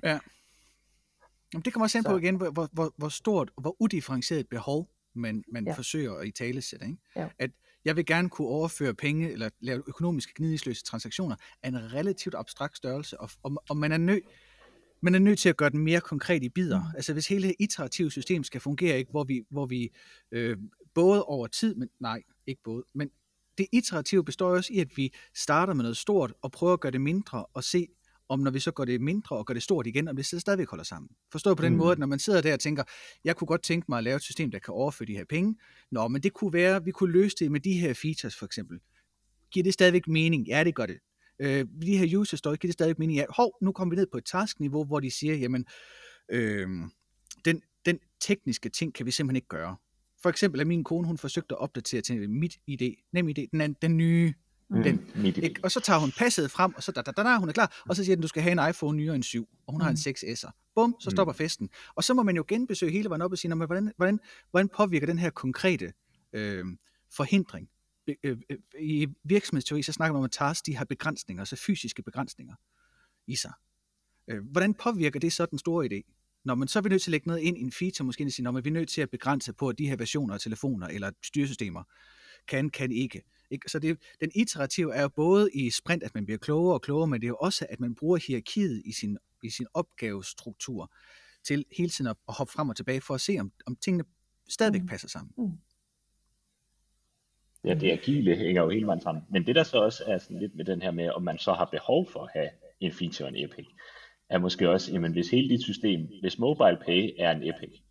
Speaker 1: Jamen, det kommer også an på igen, hvor, hvor, hvor, stort og hvor udifferentieret et behov man, man ja.
Speaker 2: Ja.
Speaker 1: forsøger at i tale sætte. Ikke?
Speaker 2: Ja.
Speaker 1: At jeg vil gerne kunne overføre penge eller lave økonomiske gnidningsløse transaktioner af en relativt abstrakt størrelse, og, og, og man er nødt man er nødt til at gøre den mere konkret i bidder.
Speaker 2: Mm.
Speaker 1: Altså hvis hele det iterative system skal fungere, ikke, hvor vi, hvor vi øh, både over tid, men nej, ikke både, men det iterative består også i, at vi starter med noget stort og prøver at gøre det mindre og se, om når vi så gør det mindre og gør det stort igen, om det stadigvæk holder sammen. Forstået på den
Speaker 3: Mm.
Speaker 1: måde, at når man sidder der og tænker, jeg kunne godt tænke mig at lave et system, der kan overføre de her penge. Nå, men det kunne være, at vi kunne løse det med de her features for eksempel. Giver det stadigvæk mening? Ja, det gør det. Øh, de her user story, giver det stadigvæk mening? Ja, hov, nu kommer vi ned på et taskniveau, hvor de siger, jamen, øh, den, den tekniske ting kan vi simpelthen ikke gøre. For eksempel, at min kone, hun forsøgte at opdatere til mit ID, nem ID, den, anden, den nye,
Speaker 2: Mm.
Speaker 1: den, ikke? Og så tager hun passet frem, og så da, da, da, da, hun er klar, og så siger den, du skal have en iPhone nyere end 7, og hun har en
Speaker 2: Mm.
Speaker 1: 6S'er. Bum, så
Speaker 3: Mm.
Speaker 1: stopper festen. Og så må man jo genbesøge hele vejen op og sige, "Nå, men hvordan, hvordan, hvordan påvirker den her konkrete øh, forhindring øh, øh, i virksomhedsteori, så snakker man om, at tasks de har begrænsninger, altså fysiske begrænsninger i sig. Øh, hvordan påvirker det så den store idé? Når man så er vi nødt til at lægge noget ind i en feature, måske at sige, når man er nødt til at begrænse på, at de her versioner af telefoner eller styresystemer kan, kan ikke. Ikke? Så det, den iterative er jo både i sprint, at man bliver klogere og klogere, men det er jo også, at man bruger hierarkiet i sin, i sin opgavestruktur til hele tiden at, at hoppe frem og tilbage for at se, om, om tingene stadigvæk
Speaker 2: Mm.
Speaker 1: passer sammen.
Speaker 2: Mm.
Speaker 3: Ja, det agile hænger jo hele vejen sammen. Men det der så også er sådan lidt med den her med, om man så har behov for at have en feature og en epic, er måske også, jamen hvis hele dit system, hvis mobile pay er en epic,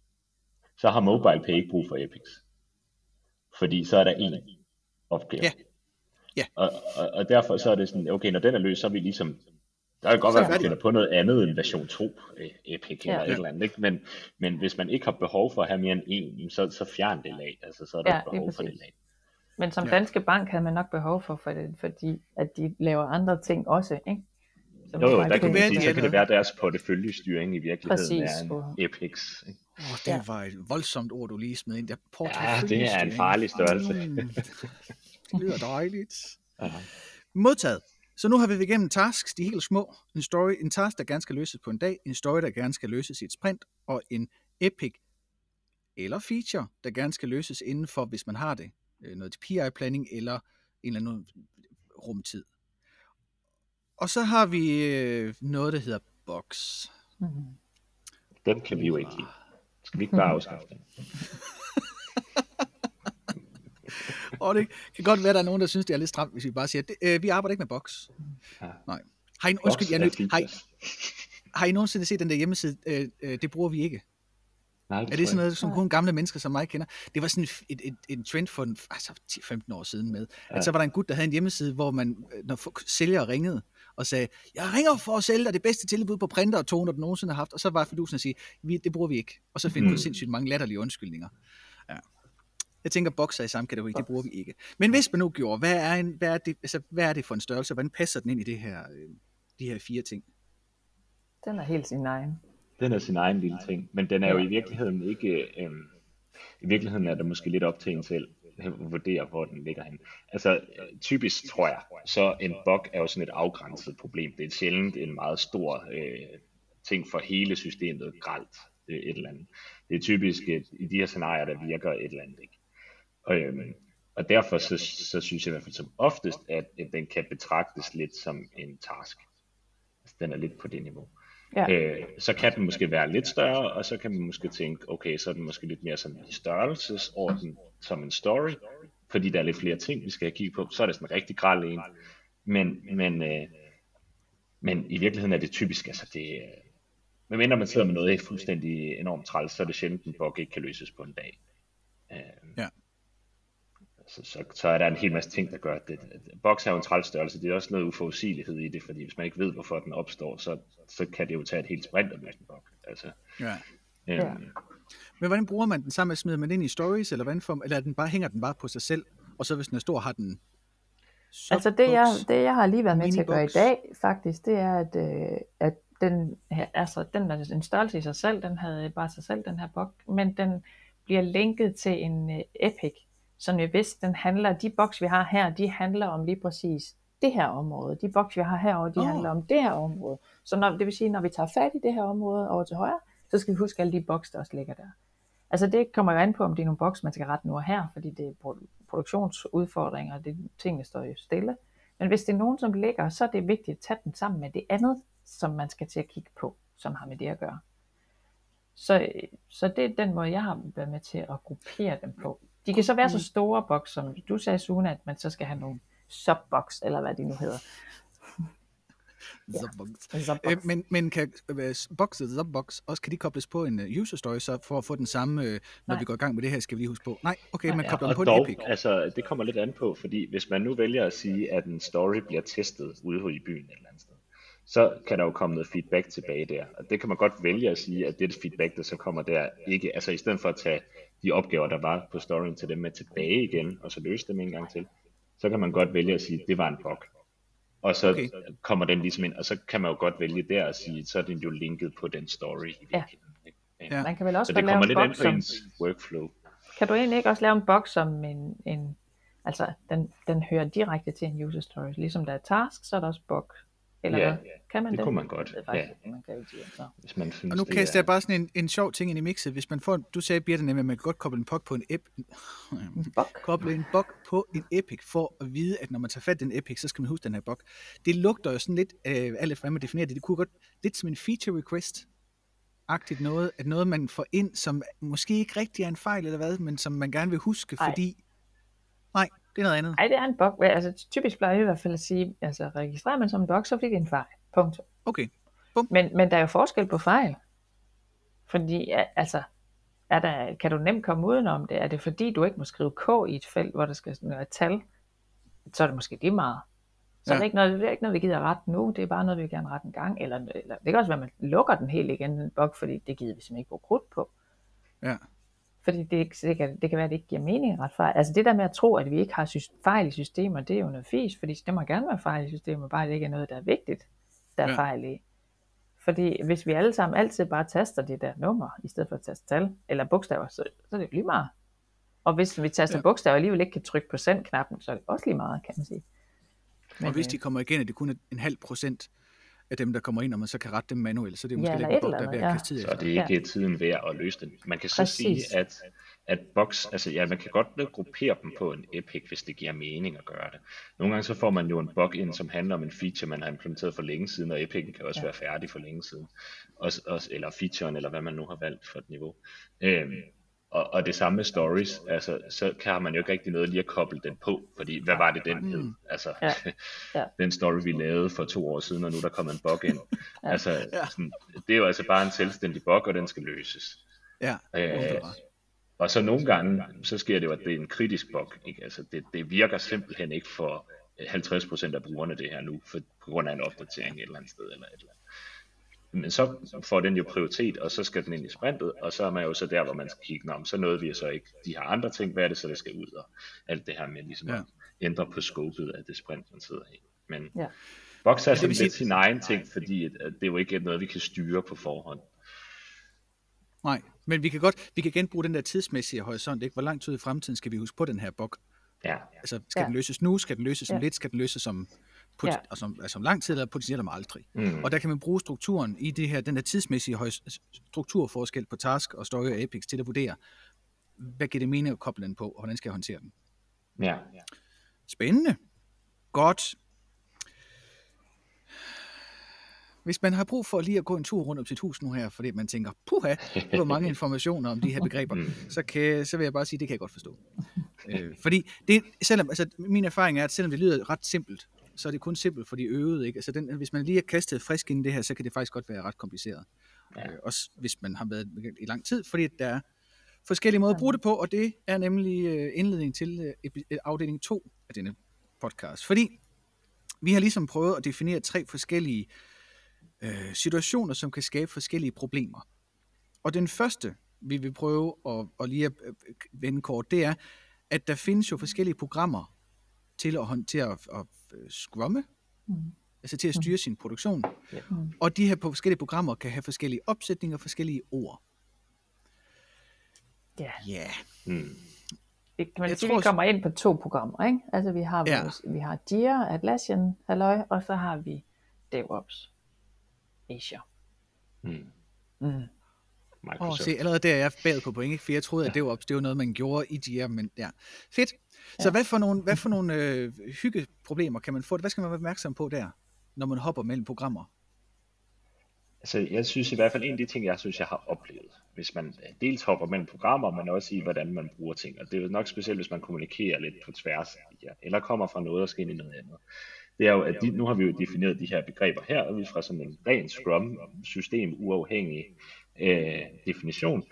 Speaker 3: så har mobile pay ikke brug for epics. Fordi så er der en opgave.
Speaker 1: Ja. Ja.
Speaker 3: Og, og, og derfor så er det sådan, okay, når den er løs, så er vi ligesom, der kan godt være, at vi finder på noget andet end version 2 øh, epic
Speaker 2: Ja.
Speaker 3: eller et eller andet, ikke? Men, men hvis man ikke har behov for at have mere end en, så, så fjern det lag, altså så er der
Speaker 2: Ja,
Speaker 3: behov for det lag.
Speaker 2: Men som
Speaker 1: Ja.
Speaker 2: Danske Bank havde man nok behov for, for det, fordi at de laver andre ting også, ikke? Som
Speaker 3: Jo, jo, der kan man
Speaker 1: være,
Speaker 3: sige, så kan det være deres porteføljestyring i virkeligheden
Speaker 2: Præcis,
Speaker 3: er en epics. ikke?
Speaker 1: Oh, det
Speaker 2: Ja.
Speaker 1: var et voldsomt ord, du lige smed ind der.
Speaker 3: Ja, det er en farlig størrelse.
Speaker 1: Mm, det lyder dejligt.
Speaker 3: Ja.
Speaker 1: Modtaget. Så nu har vi igennem tasks, de helt små. En story, en task, der gerne skal løses på en dag. En story, der gerne skal løses i et sprint. Og en epic eller feature, der gerne skal løses inden for, hvis man har det, øh, noget til PI-planning eller en eller anden rumtid. Og så har vi øh, noget, der hedder box.
Speaker 2: Mhm.
Speaker 3: Dem kan vi jo ikke lide. Skal vi ikke bare afskaffe dem?
Speaker 1: Og det kan godt være, at der er nogen, der synes, det er lidt stramt, hvis vi bare siger, det, øh, vi arbejder ikke med box.
Speaker 3: Ja.
Speaker 1: Nej. Har I, undskyld,
Speaker 3: Box
Speaker 1: jeg er
Speaker 3: er
Speaker 1: nødt, har, I,
Speaker 3: features.
Speaker 1: har I nogensinde set den der hjemmeside, øh, øh, det bruger vi ikke?
Speaker 3: Nej,
Speaker 1: Er
Speaker 3: tror
Speaker 1: det
Speaker 3: jeg
Speaker 1: sådan noget, som kun gamle mennesker som mig kender? Det var sådan et, et, et, en trend for en, altså 10-15 år siden med, at
Speaker 3: Ja.
Speaker 1: så var der en gut, der havde en hjemmeside, hvor man, øh, når folk- sælgere ringede og sagde, jeg ringer for at sælge dig det bedste tilbud på printer og toner, du nogensinde har haft, og så var fidusen at sige, vi, det bruger vi ikke. Og så finde på
Speaker 3: Mm.
Speaker 1: sindssygt mange latterlige undskyldninger. Ja. Jeg tænker, bokser i samme kategori, det bruger vi ikke. Men hvis man nu gjorde, hvad er, en, hvad er, det, altså, hvad er det for en størrelse? Hvordan passer den ind i det her, øh, de her fire ting?
Speaker 2: Den er helt sin egen.
Speaker 3: Den er sin egen lille ting, men den er jo i virkeligheden ikke, øhm, i virkeligheden er det måske lidt op til en selv vurdere, hvor den ligger hen. Altså øh, typisk tror jeg, så en bug er jo sådan et afgrænset problem. Det er sjældent en meget stor øh, ting for hele systemet gralt øh, et eller andet. Det er typisk et, i de her scenarier, der virker et eller andet ikke. Og, øhm, og derfor så, så synes jeg i hvert fald som oftest, at, at den kan betragtes lidt som en task. Altså, den er lidt på det niveau.
Speaker 2: Ja.
Speaker 3: Øh, så kan den måske være lidt større, og så kan man måske tænke, okay, så er den måske lidt mere sådan i størrelsesorden som en story, fordi der er lidt flere ting, vi skal have kigget på. Så er det sådan en rigtig græld en. Men, men, øh, men i virkeligheden er det typisk, altså det, øh, medmindre man sidder med noget fuldstændig enormt træls, så er det sjældent, en bug ikke kan løses på en dag. Øh,
Speaker 1: Ja.
Speaker 3: så, så, så er der en hel masse ting, der gør at det. Boks er jo en træls størrelse, det er også noget uforudsigelighed i det, fordi hvis man ikke ved, hvorfor den opstår, så, så kan det jo tage et helt sprint at løse en bug. Altså,
Speaker 1: Ja.
Speaker 3: øhm,
Speaker 2: Ja.
Speaker 1: Men hvordan bruger man den sammen? Smider man den ind i stories, eller, hvordan får, eller er den bare, hænger den bare på sig selv? Og så hvis den er stor, har den
Speaker 2: Altså det jeg, det jeg har lige været med til at gøre i dag, faktisk, det er, at, øh, at den, her, altså, den er en størrelse i sig selv, den havde bare sig selv, den her bog, men den bliver linket til en øh, epic, som jeg vidste, den handler, de boks vi har her, de handler om lige præcis det her område. De boks vi har herovre, de oh. handler om det her område. Så når, det vil sige, når vi tager fat i det her område over til højre, så skal vi huske alle de boks, der også ligger der. Altså det kommer jo an på, om det er nogle boks, man skal rette nu og her, fordi det er produ- produktionsudfordringer, det, tingene står jo stille. Men hvis det er nogen, som ligger, så er det vigtigt at tage den sammen med det andet, som man skal til at kigge på, som har med det at gøre. Så, så det er den måde, jeg har været med til at gruppere dem på. De kan så være så store boks, som du sagde, Sune, at man så skal have nogle subbox, eller hvad de nu hedder.
Speaker 1: Subbox.
Speaker 2: Subbox.
Speaker 1: Øh, men, men kan øh, box og subbox også kan de kobles på en uh, user story, så for at få den samme, øh, når
Speaker 2: Nej.
Speaker 1: vi går i gang med det her, skal vi lige huske på. Nej, okay,
Speaker 2: Nej,
Speaker 1: man
Speaker 2: ja,
Speaker 1: kobler den på
Speaker 3: dog,
Speaker 1: en epic.
Speaker 3: altså, det kommer lidt an på, fordi hvis man nu vælger at sige, at en story bliver testet ude i byen et eller andet sted, så kan der jo komme noget feedback tilbage der. Og det kan man godt vælge at sige, at det feedback, der så kommer der, ikke, altså i stedet for at tage de opgaver, der var på storyen til dem med tilbage igen, og så løse dem en gang til, så kan man godt vælge at sige, at det var en bug. Og så
Speaker 1: Okay.
Speaker 3: kommer den ligesom ind, og så kan man jo godt vælge der at sige, så er den jo linket på den story i virkeligheden. ikke?
Speaker 1: Ja.
Speaker 2: Man kan vel også
Speaker 3: Så det
Speaker 2: lave
Speaker 3: kommer
Speaker 2: en
Speaker 3: lidt an
Speaker 2: boks
Speaker 3: på
Speaker 2: som,
Speaker 3: ens workflow.
Speaker 2: kan du egentlig ikke også lave en boks som en, en Altså, den, den hører direkte til en user story. Ligesom der er task, så er der også bug. Eller
Speaker 3: Ja,
Speaker 2: hvad? Kan man
Speaker 3: det
Speaker 2: det?
Speaker 3: kunne man godt,
Speaker 2: ved faktisk
Speaker 3: ja.
Speaker 2: ikke, man kan jo sige, så.
Speaker 3: Hvis man synes,
Speaker 1: Og nu
Speaker 3: det
Speaker 1: kaster
Speaker 3: er-
Speaker 1: jeg bare sådan en, en sjov ting ind i mixet. Hvis man får, du sagde, Birte, nemlig, at man kan godt koble en bug på en app,
Speaker 2: En bug?
Speaker 1: koble en bug på en epic, for at vide, at når man tager fat i den epic, så skal man huske den her bug. Det lugter jo sådan lidt, øh, alt efter hvordan man definerer det, det kunne godt, lidt som en feature request, agtigt noget, at noget man får ind, som måske ikke rigtig er en fejl eller hvad, men som man gerne vil huske,
Speaker 2: Ej.
Speaker 1: fordi, nej, det er noget andet.
Speaker 2: Ej, det er en bug. Altså, typisk plejer jeg i hvert fald at sige, altså registrerer man som en bug, så bliver det en fejl. Punkt.
Speaker 1: Okay,
Speaker 2: Men, men der er jo forskel på fejl. Fordi, altså, er der, kan du nemt komme udenom det? Er det fordi, du ikke må skrive K i et felt, hvor der skal være et tal? Så er det måske lige meget. Så ja.
Speaker 1: Ja.
Speaker 2: er det, ikke noget, det er ikke noget, vi gider rette nu. Det er bare noget, vi vil gerne rette en gang. Eller, eller det kan også være, at man lukker den helt igen, den bug, fordi det gider vi simpelthen ikke bruge krudt på.
Speaker 1: ja.
Speaker 2: Fordi det, ikke, det, kan, det kan være, at det ikke giver mening at rette fejl. Altså det der med at tro, at vi ikke har fejl i systemer, det er jo noget fis, fordi det må gerne være fejl i systemer, bare det ikke er noget, der er vigtigt, der er
Speaker 1: Ja.
Speaker 2: fejl i. Fordi hvis vi alle sammen altid bare taster det der nummer, i stedet for at taste tal, eller bogstaver, så, så er det jo lige meget. Og hvis vi taster
Speaker 1: Ja.
Speaker 2: bogstaver og alligevel ikke kan trykke på send-knappen, så er det også lige meget, kan man sige.
Speaker 1: Og hvis
Speaker 2: øh,
Speaker 1: de kommer igen, at det kun er en halv procent af dem, der kommer ind, og man så kan rette dem manuelt, så det er
Speaker 2: Ja,
Speaker 1: måske lidt
Speaker 2: et
Speaker 1: en der er værd at
Speaker 2: ja.
Speaker 1: kaste tid
Speaker 3: Så er det ikke tiden værd at løse den. Man kan så
Speaker 2: Præcis.
Speaker 3: sige, at, at box, altså ja, man kan godt gruppere dem på en epic, hvis det giver mening at gøre det. Nogle gange så får man jo en bug ind, som handler om en feature, man har implementeret for længe siden, og epicen kan også
Speaker 2: Ja.
Speaker 3: være færdig for længe siden. Også, også, eller featuren, eller hvad man nu har valgt for et niveau. Øhm, og, og det samme med stories, altså, så kan man jo ikke rigtig noget lige at koble den på, fordi hvad var det den hed? Altså,
Speaker 2: Ja. Ja.
Speaker 3: den story vi lavede for to år siden, og nu er der kommet en bug ind. Altså, sådan, det er jo altså bare en selvstændig bug, og den skal løses.
Speaker 1: Ja,
Speaker 3: Øh, og så nogle gange, så sker det jo, at det er en kritisk bug. Ikke? Altså, det, det virker simpelthen ikke for 50% af brugerne det her nu, for, på grund af en opdatering et eller andet sted. Eller et eller andet. Men så får den jo prioritet, og så skal den ind i sprintet, og så er man jo så der, hvor man skal kigge, om så nåede vi så ikke de her andre ting, hvad er det så, der skal ud, og alt det her med ligesom
Speaker 1: Ja.
Speaker 3: at ændre på scopet af det sprint, man sidder i. Men
Speaker 2: Ja.
Speaker 3: Box er sådan lidt sin egen ting, fordi at, at det er jo ikke noget, vi kan styre på forhånd.
Speaker 1: Nej, men vi kan godt, vi kan genbruge den der tidsmæssige horisont, ikke? Hvor lang tid i fremtiden skal vi huske på den her bug?
Speaker 3: Ja,
Speaker 1: Altså, skal
Speaker 2: Ja.
Speaker 1: den løses nu? Skal den løses om
Speaker 2: Ja.
Speaker 1: lidt? Skal den løses om,
Speaker 2: Ja.
Speaker 1: altså, om, altså om lang tid, eller potentielt om aldrig?
Speaker 3: Mm.
Speaker 1: Og der kan man bruge strukturen i det her, den her tidsmæssige strukturforskel på task og story og Apex til at vurdere, hvad giver det mening at koble den på, og hvordan skal jeg håndtere den?
Speaker 3: ja.
Speaker 1: Spændende. Godt. Hvis man har brug for lige at gå en tur rundt om sit hus nu her, fordi man tænker, puha, det var mange informationer om de her begreber,
Speaker 3: Mm.
Speaker 1: så, kan, så vil jeg bare sige, det kan jeg godt forstå. øh, fordi det, selvom, altså, min erfaring er, at selvom det lyder ret simpelt, så er det kun simpelt for de øvede. Ikke? Altså den, hvis man lige er kastet frisk ind i det her, så kan det faktisk godt være ret kompliceret.
Speaker 3: Ja.
Speaker 1: Øh, også hvis man har været i lang tid, fordi der er forskellige måder at bruge det på, og det er nemlig øh, indledning til øh, øh, afdeling 2 af denne podcast. Fordi vi har ligesom prøvet at definere tre forskellige øh, situationer, som kan skabe forskellige problemer. Og den første, vi vil prøve at, at lige at vende kort, det er, at der findes jo forskellige programmer til at håndtere at, at øh, scrumme,
Speaker 2: Mm.
Speaker 1: altså til at styre sin produktion.
Speaker 3: Ja.
Speaker 2: Mm.
Speaker 1: Og de her på forskellige programmer kan have forskellige opsætninger og forskellige ord.
Speaker 2: Ja,
Speaker 1: Ja,
Speaker 3: Mm.
Speaker 2: det kan man
Speaker 1: Jeg
Speaker 2: sige,
Speaker 1: tror
Speaker 2: vi kommer ind på to programmer, ikke? Altså vi har,
Speaker 1: Ja.
Speaker 2: vores, vi har Jira, Atlassian, Halløj, og så har vi DevOps, Azure.
Speaker 3: Mm.
Speaker 2: Mm.
Speaker 1: Og
Speaker 3: Microsoft.
Speaker 1: se, allerede der er jeg bagud på point, ikke? for jeg troede, at det var, det var noget, man gjorde i Jira, men ja, fedt. Så
Speaker 2: Ja.
Speaker 1: hvad for nogle, hvad for nogle øh, hyggeproblemer kan man få? Hvad skal man være opmærksom på der, når man hopper mellem programmer?
Speaker 3: Altså, jeg synes i hvert fald en af de ting, jeg synes, jeg har oplevet, hvis man øh, dels hopper mellem programmer, men også i, hvordan man bruger ting. Og det er jo nok specielt, hvis man kommunikerer lidt på tværs af de her, eller kommer fra noget og skal ind i noget andet. Det er jo, at de, nu har vi jo defineret de her begreber her, ud fra sådan en ren Scrum-system, uafhængig øh, definition,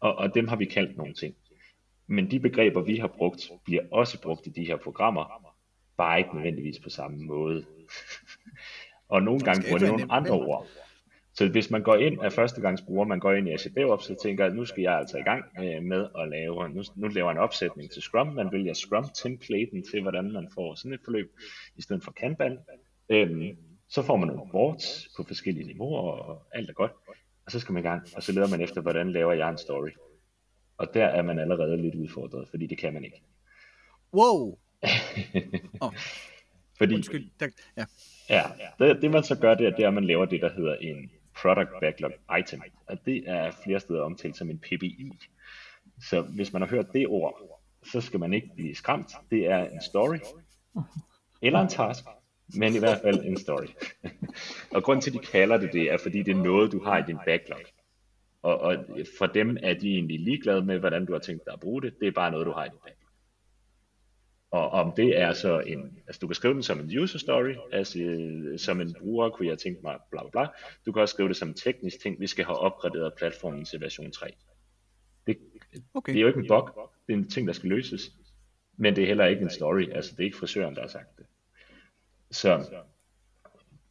Speaker 3: og, og dem har vi kaldt nogle ting. Men de begreber, vi har brugt, bliver også brugt i de her programmer, bare ikke nødvendigvis på samme måde. og nogle gange bruger de nogle andre ord. Så hvis man går ind af førstegangsbruger, man går ind i Azure så tænker at nu skal jeg altså i gang øh, med at lave, nu, nu laver en opsætning til Scrum, man vælger Scrum-templaten til, hvordan man får sådan et forløb, i stedet for Kanban. Øhm, så får man nogle boards på forskellige niveauer, og alt er godt. Og så skal man i gang, og så leder man efter, hvordan laver jeg en story. Og der er man allerede lidt udfordret, fordi det kan man ikke.
Speaker 1: Wow, oh.
Speaker 3: Fordi,
Speaker 1: Undskyld. Der, ja.
Speaker 3: Ja, det, det man så gør, det er, det er, at man laver det, der hedder en Product Backlog Item. Og det er flere steder omtalt som en PBI. Så hvis man har hørt det ord, så skal man ikke blive skræmt. Det er en story, eller en task, men i hvert fald en story. og grund til, at de kalder det det, er fordi det er noget, du har i din backlog. Og, og for dem er de egentlig ligeglade med, hvordan du har tænkt dig at bruge det. Det er bare noget, du har i din backlog. Og om det er så en, altså du kan skrive den som en user story, altså som en bruger kunne jeg tænke mig, bla bla bla. Du kan også skrive det som en teknisk ting, vi skal have opgraderet platformen til version 3. Det, okay. det er jo ikke en bug, det er en ting, der skal løses. Men det er heller ikke en story, altså det er ikke frisøren, der har sagt det. Så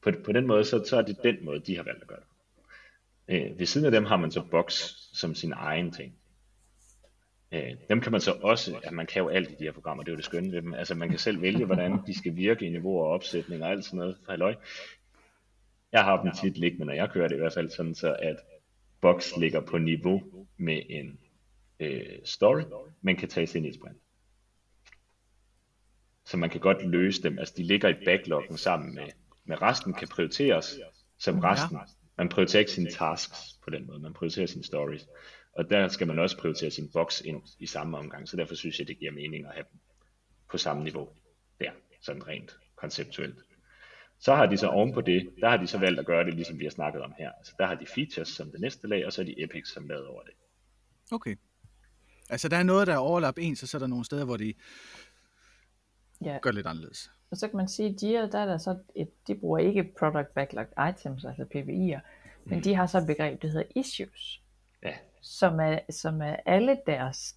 Speaker 3: på, på den måde, så, så er det den måde, de har valgt at gøre det. Øh, ved siden af dem har man så Box som sin egen ting. Øh, dem kan man så også, at man kan jo alt i de her programmer, det er jo det skønne ved dem. Altså man kan selv vælge, hvordan de skal virke i niveau og opsætning og alt sådan noget. Halløj. Jeg har dem tit liggende, når jeg kører det i hvert fald, sådan så at Box ligger på niveau med en øh, story, men kan tages ind i et sprint. Så man kan godt løse dem, altså de ligger i backloggen sammen med, med resten, kan prioriteres som resten. Man prioriterer ikke sine tasks på den måde, man prioriterer sine stories. Og der skal man også prioritere sin boks ind i samme omgang, så derfor synes jeg, det giver mening at have dem på samme niveau der, sådan rent konceptuelt. Så har de så oven på det, der har de så valgt at gøre det, ligesom vi har snakket om her. Altså der har de features som det næste lag, og så er de epics som lavet over det.
Speaker 1: Okay. Altså der er noget, der er overlap ens, og så er der nogle steder, hvor de ja. gør lidt anderledes.
Speaker 2: Og så kan man sige, at de, der er der så et, de bruger ikke product backlog items, altså PBI'er, men mm. de har så et begreb, der hedder issues.
Speaker 3: Ja.
Speaker 2: Som er, som er alle deres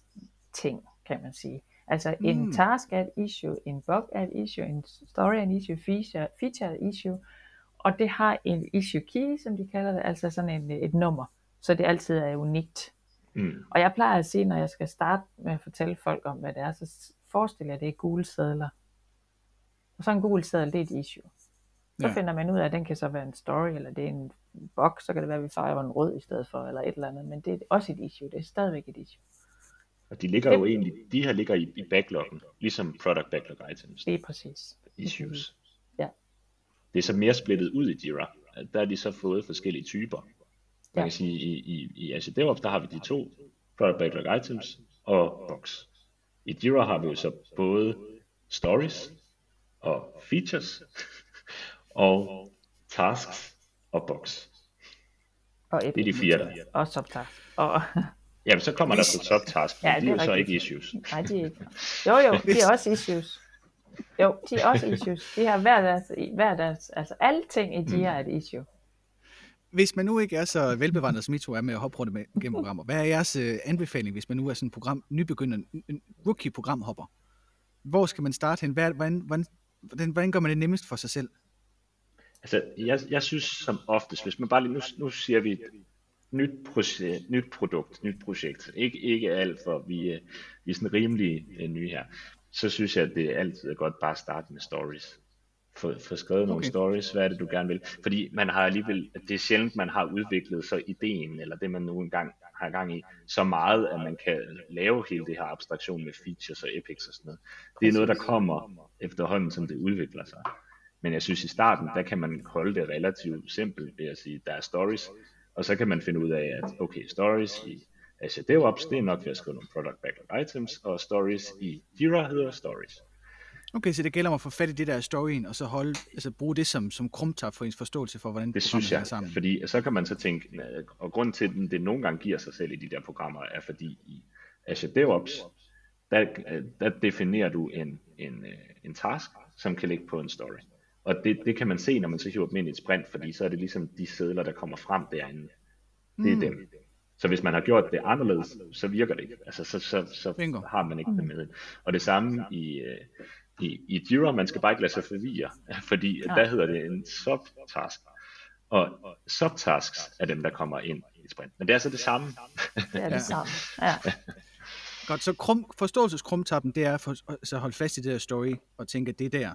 Speaker 2: ting, kan man sige. Altså mm. en task er et issue, en bug er et issue, en story er et issue, feature, feature er et issue, og det har en issue key, som de kalder det, altså sådan en, et nummer, så det altid er unikt. Mm. Og jeg plejer at sige, når jeg skal starte med at fortælle folk om, hvad det er, så forestiller jeg, at det er gule sædler. Og så en gul sædel, det er et issue. Så ja. finder man ud af, at den kan så være en story, eller det er en box, så kan det være, at vi fejrer en rød i stedet for, eller et eller andet, men det er også et issue, det er stadigvæk et issue.
Speaker 3: Og de ligger jo egentlig, de her ligger i, i backloggen, ligesom product backlog items.
Speaker 2: Det er præcis.
Speaker 3: Issues.
Speaker 2: Ja.
Speaker 3: Det er så mere splittet ud i Jira. Der er de så fået forskellige typer. Man ja. kan sige, i, i, i Azure DevOps, der har vi de to, product backlog items og box. I Jira har vi jo så både stories og features og tasks og box.
Speaker 2: Og
Speaker 3: det er de fire der.
Speaker 2: Og subtask. Og...
Speaker 3: Jamen, så kommer der så subtask, ja, det, det er jo så ikke issues.
Speaker 2: Nej, de er ikke. Jo, jo, de er også issues. Jo, de er også issues. De har hver deres, hver deres altså alle ting i de mm. er et issue.
Speaker 1: Hvis man nu ikke er så velbevandret som I to er med at hoppe rundt med gennem programmer, hvad er jeres uh, anbefaling, hvis man nu er sådan en program, nybegynder, en rookie-programhopper? Hvor skal man starte hen? Hvordan, hvordan, hvordan, hvordan gør man det nemmest for sig selv?
Speaker 3: Altså, jeg, jeg synes som oftest, hvis man bare lige, nu, nu siger vi nyt, projekt, nyt produkt, nyt projekt, ikke, ikke alt for, vi, øh, vi er sådan rimelig uh, nye her, så synes jeg, at det er altid godt bare at starte med stories. Få, få skrevet okay. nogle stories, hvad er det, du gerne vil. Fordi man har alligevel, det er sjældent, man har udviklet så ideen, eller det man nu engang har gang i, så meget, at man kan lave hele det her abstraktion med features og epics og sådan noget. Det er noget, der kommer efterhånden, som det udvikler sig. Men jeg synes i starten, der kan man holde det relativt simpelt ved at sige, der er stories, og så kan man finde ud af, at okay, stories i Azure DevOps, det er nok ved at skrive nogle product backlog items, og stories i Jira hedder stories.
Speaker 1: Okay, så det gælder om at få fat i det der storyen, og så holde, altså bruge det som, som krumtap for ens forståelse for, hvordan
Speaker 3: det synes jeg, sammen. fordi så kan man så tænke, og grund til, at det nogle gange giver sig selv i de der programmer, er fordi i Azure DevOps, der, der definerer du en, en, en task, som kan ligge på en story. Og det, det kan man se, når man så hiver dem ind i et sprint, fordi så er det ligesom de sædler, der kommer frem derinde. Det er mm. dem. Så hvis man har gjort det anderledes, så virker det ikke. Altså, så, så, så har man ikke det med. Og det samme i, øh, i, i Jira, man skal bare ikke lade sig forvirre, fordi ja. der hedder det en subtask. Og subtasks er dem, der kommer ind i sprint. Men det er så det samme.
Speaker 2: Det er det samme, ja.
Speaker 1: Godt, så krum, forståelseskrumtappen, det er for, altså holde fast i det der story, og tænke, at det er der,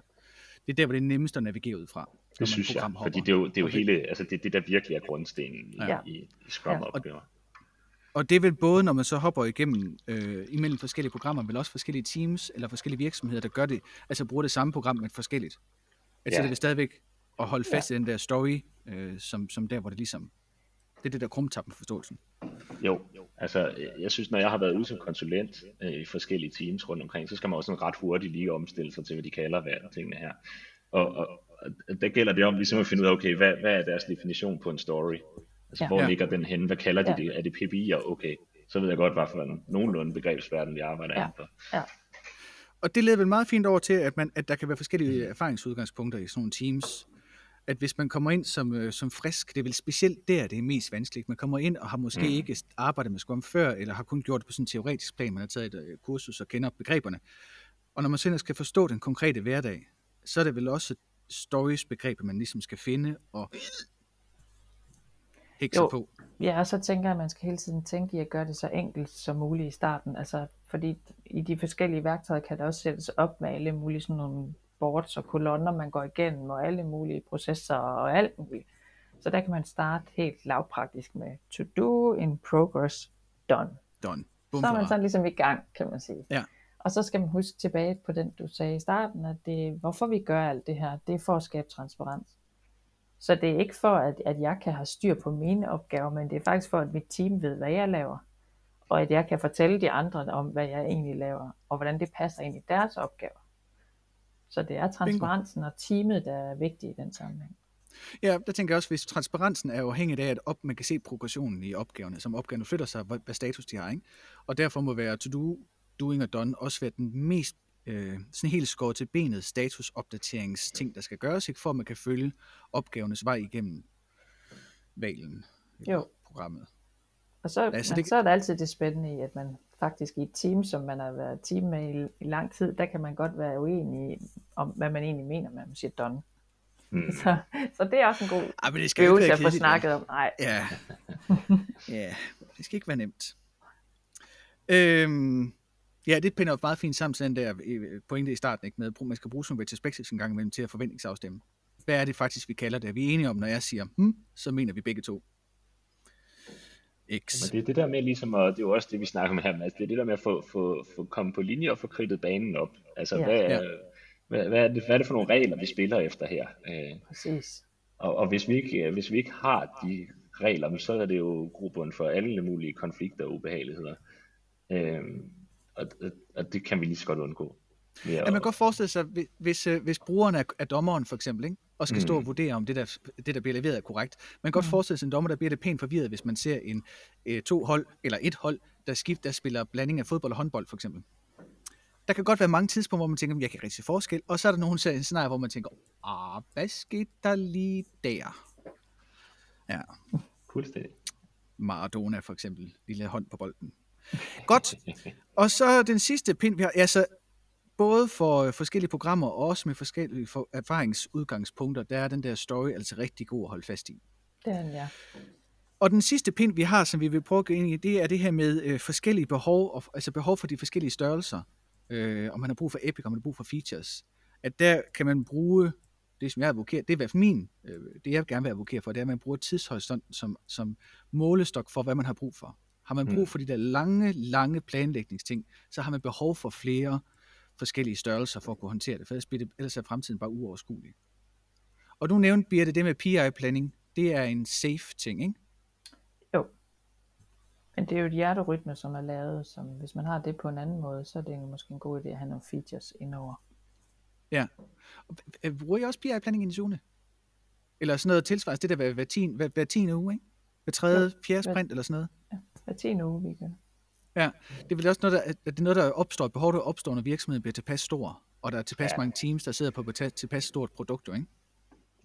Speaker 1: det er der, hvor det er nemmest at navigere ud fra.
Speaker 3: Det synes jeg, fordi det er jo, det er jo hele, altså det, det der virkelig er grundstenen i, ja. i, i Scrum-opgaver.
Speaker 1: Og det er vel både, når man så hopper igennem øh, imellem forskellige programmer, men også forskellige teams eller forskellige virksomheder, der gør det, altså bruger det samme program, men forskelligt. Altså
Speaker 3: Ja.
Speaker 1: det vil stadigvæk at holde fast i den der story, øh, som, som der, hvor det ligesom, det er det der krumtappen forståelsen.
Speaker 3: Jo, altså øh, jeg synes, når jeg har været ude som konsulent øh, i forskellige teams rundt omkring, så skal man også sådan ret hurtigt lige omstille sig til, hvad de kalder hvad tingene her. Og, og, og der gælder det om ligesom at finde ud af, okay, hvad, hvad er deres definition på en story? Altså,
Speaker 2: Ja.
Speaker 3: hvor
Speaker 1: Ja.
Speaker 3: ligger den henne? Hvad kalder de
Speaker 2: Ja.
Speaker 3: det? Er det PBI'er? Okay, så ved jeg godt, hvad for en nogenlunde begrebsverden, vi arbejder
Speaker 2: Ja.
Speaker 3: ja. for.
Speaker 2: Ja,
Speaker 1: Og det leder vel meget fint over til, at, man, at der kan være forskellige erfaringsudgangspunkter i sådan nogle teams. At hvis man kommer ind som, øh, som frisk, det er vel specielt der, det er mest vanskeligt. Man kommer ind og har måske mm. Ikke arbejdet med Scrum før, eller har kun gjort det på sådan en teoretisk plan. Man har taget et øh, kursus og kender begreberne. Og når man så skal forstå den konkrete hverdag, så er det vel også stories begreber, man ligesom skal finde og
Speaker 2: Jo.
Speaker 1: på.
Speaker 2: Ja, og så tænker jeg, at man skal hele tiden tænke i at gøre det så enkelt som muligt i starten. Altså, fordi i de forskellige værktøjer kan der også sættes op med alle mulige sådan nogle boards og kolonner, man går igennem, og alle mulige processer og alt muligt. Så der kan man starte helt lavpraktisk med to do, in progress, done.
Speaker 1: Done. Bum,
Speaker 2: Så er man sådan ligesom i gang, kan man sige.
Speaker 1: Ja.
Speaker 2: Og så skal man huske tilbage på den, du sagde i starten, at det, hvorfor vi gør alt det her, det er for at skabe transparens. Så det er ikke for, at, at jeg kan have styr på mine opgaver, men det er faktisk for, at mit team ved, hvad jeg laver. Og at jeg kan fortælle de andre om, hvad jeg egentlig laver, og hvordan det passer ind i deres opgaver. Så det er transparensen og teamet, der er vigtigt i den sammenhæng.
Speaker 1: Ja, der tænker jeg også, hvis transparensen er afhængig af, at op, man kan se progressionen i opgaverne, som opgaverne flytter sig, hvad, status de har, ikke? Og derfor må være to do, doing og done også være den mest øh, sådan helt skåret til benet statusopdateringsting, der skal gøres, ikke? for at man kan følge opgavernes vej igennem valen i
Speaker 2: Jo.
Speaker 1: programmet.
Speaker 2: Og så,
Speaker 1: Altså, det-
Speaker 2: det... så er der altid det spændende i, at man faktisk i et team, som man har været team med i, i lang tid, der kan man godt være uenig om, hvad man egentlig mener, når man siger done.
Speaker 3: Mm.
Speaker 2: Så, så det er også en god
Speaker 1: Ej, men det skal
Speaker 2: øvelse at få snakket om. Nej,
Speaker 1: Ja. ja, det skal ikke være nemt. Øhm, ja, det pinder jo meget fint sammen til den der øh, pointe i starten, ikke? med at man skal bruge som retrospectives en gang imellem til at forventningsafstemme. Hvad er det faktisk, vi kalder det? Vi er enige om, når jeg siger, hmm, så mener vi begge to. X.
Speaker 3: Men det er det der med ligesom, og det er jo også det, vi snakker om her, Mads, det er det der med at få, få, få komme på linje og få kridtet banen op. Altså,
Speaker 2: Ja.
Speaker 3: hvad, er,
Speaker 1: Ja.
Speaker 3: hvad, hvad, er det, hvad er det for nogle regler, vi spiller efter her? Øh,
Speaker 2: præcis.
Speaker 3: Og, og hvis, vi ikke, hvis vi ikke har de regler, så er det jo grobund for alle mulige konflikter og ubehageligheder. Øhm, og, og, det kan vi lige så godt undgå.
Speaker 1: Ja, man kan godt forestille sig, hvis- hvis, øh, hvis brugeren er, er dommeren for eksempel, ikke? Og skal stå og
Speaker 3: Mm.
Speaker 1: vurdere, om det der, det, der bliver leveret, er korrekt. Man kan godt
Speaker 2: Mm.
Speaker 1: forestille sig en dommer, der bliver det pænt forvirret, hvis man ser en øh, to hold, eller et hold, der skift, der spiller blanding af fodbold og håndbold for eksempel. Der kan godt være mange tidspunkter, hvor man tænker, jeg kan ikke rigtig forskel, og så er der nogle scenarier, hvor man tænker, ah, hvad skete der lige der? Ja,
Speaker 3: Fuldstændig.
Speaker 1: Maradona for eksempel, lille hånd på bolden. Godt. Og så den sidste pind, vi har, altså både for øh, forskellige programmer og også med forskellige for erfaringsudgangspunkter, der er den der story altså rigtig god at holde fast i.
Speaker 2: Det er den, ja.
Speaker 1: Og den sidste pind, vi har, som vi vil prøve at gå ind i, det er det her med øh, forskellige behov, og, altså behov for de forskellige størrelser. Øh, om man har brug for epic, om man har brug for features. At der kan man bruge, det som jeg advokerer, det er i hvert fald min, øh, det jeg gerne vil advokere for, det er, at man bruger tidshorisonten som, som målestok for, hvad man har brug for. Har man brug
Speaker 3: Mm.
Speaker 1: for de der lange, lange planlægningsting, så har man behov for flere forskellige størrelser for at kunne håndtere det, for ellers, det, ellers er fremtiden bare uoverskuelig. Og nu nævnte Birte det med PI-planning, det er en safe ting, ikke?
Speaker 2: Jo. Men det er jo et hjerterytme, som er lavet, som hvis man har det på en anden måde, så er det måske en god idé at have nogle features indover.
Speaker 1: Øh, Bruger I også PI-planning i zone? Eller sådan noget tilsvarende, det der hver, hver, tiende, hver, hver tiende uge, ikke? Hver tredje, fjerde
Speaker 2: hver-
Speaker 1: sprint eller sådan noget?
Speaker 2: Hver 10 uge, vi kan.
Speaker 1: Det er vel også noget, der, at det er noget, der opstår, behov, der opstår, når virksomheden bliver tilpas stor, og der er tilpas
Speaker 3: Ja.
Speaker 1: mange teams, der sidder på et tilpas stort produkt, jo, ikke?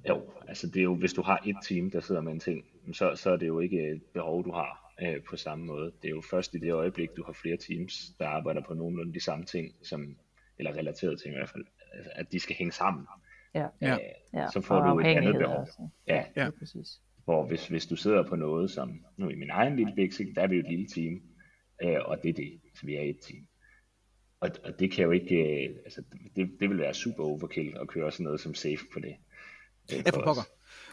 Speaker 3: Jo, altså det er jo, hvis du har et team, der sidder med en ting, så, så er det jo ikke et behov, du har øh, på samme måde. Det er jo først i det øjeblik, du har flere teams, der arbejder på nogenlunde de samme ting, som, eller relaterede ting i hvert fald, altså, at de skal hænge sammen.
Speaker 2: Ja,
Speaker 1: Ja.
Speaker 3: Øh,
Speaker 2: ja.
Speaker 3: Så får
Speaker 2: og
Speaker 3: du et andet behov.
Speaker 2: også.
Speaker 3: Ja.
Speaker 2: Ja,
Speaker 1: Ja.
Speaker 2: ja. præcis.
Speaker 3: Hvor hvis, hvis du sidder på noget som, nu i min egen lille basic, der er vi jo et lille team, øh, og det er det, så vi er et team. Og, og det kan jo ikke, øh, altså det, det vil være super overkill at køre sådan noget som safe på det. Øh,
Speaker 1: Ja, for pokker.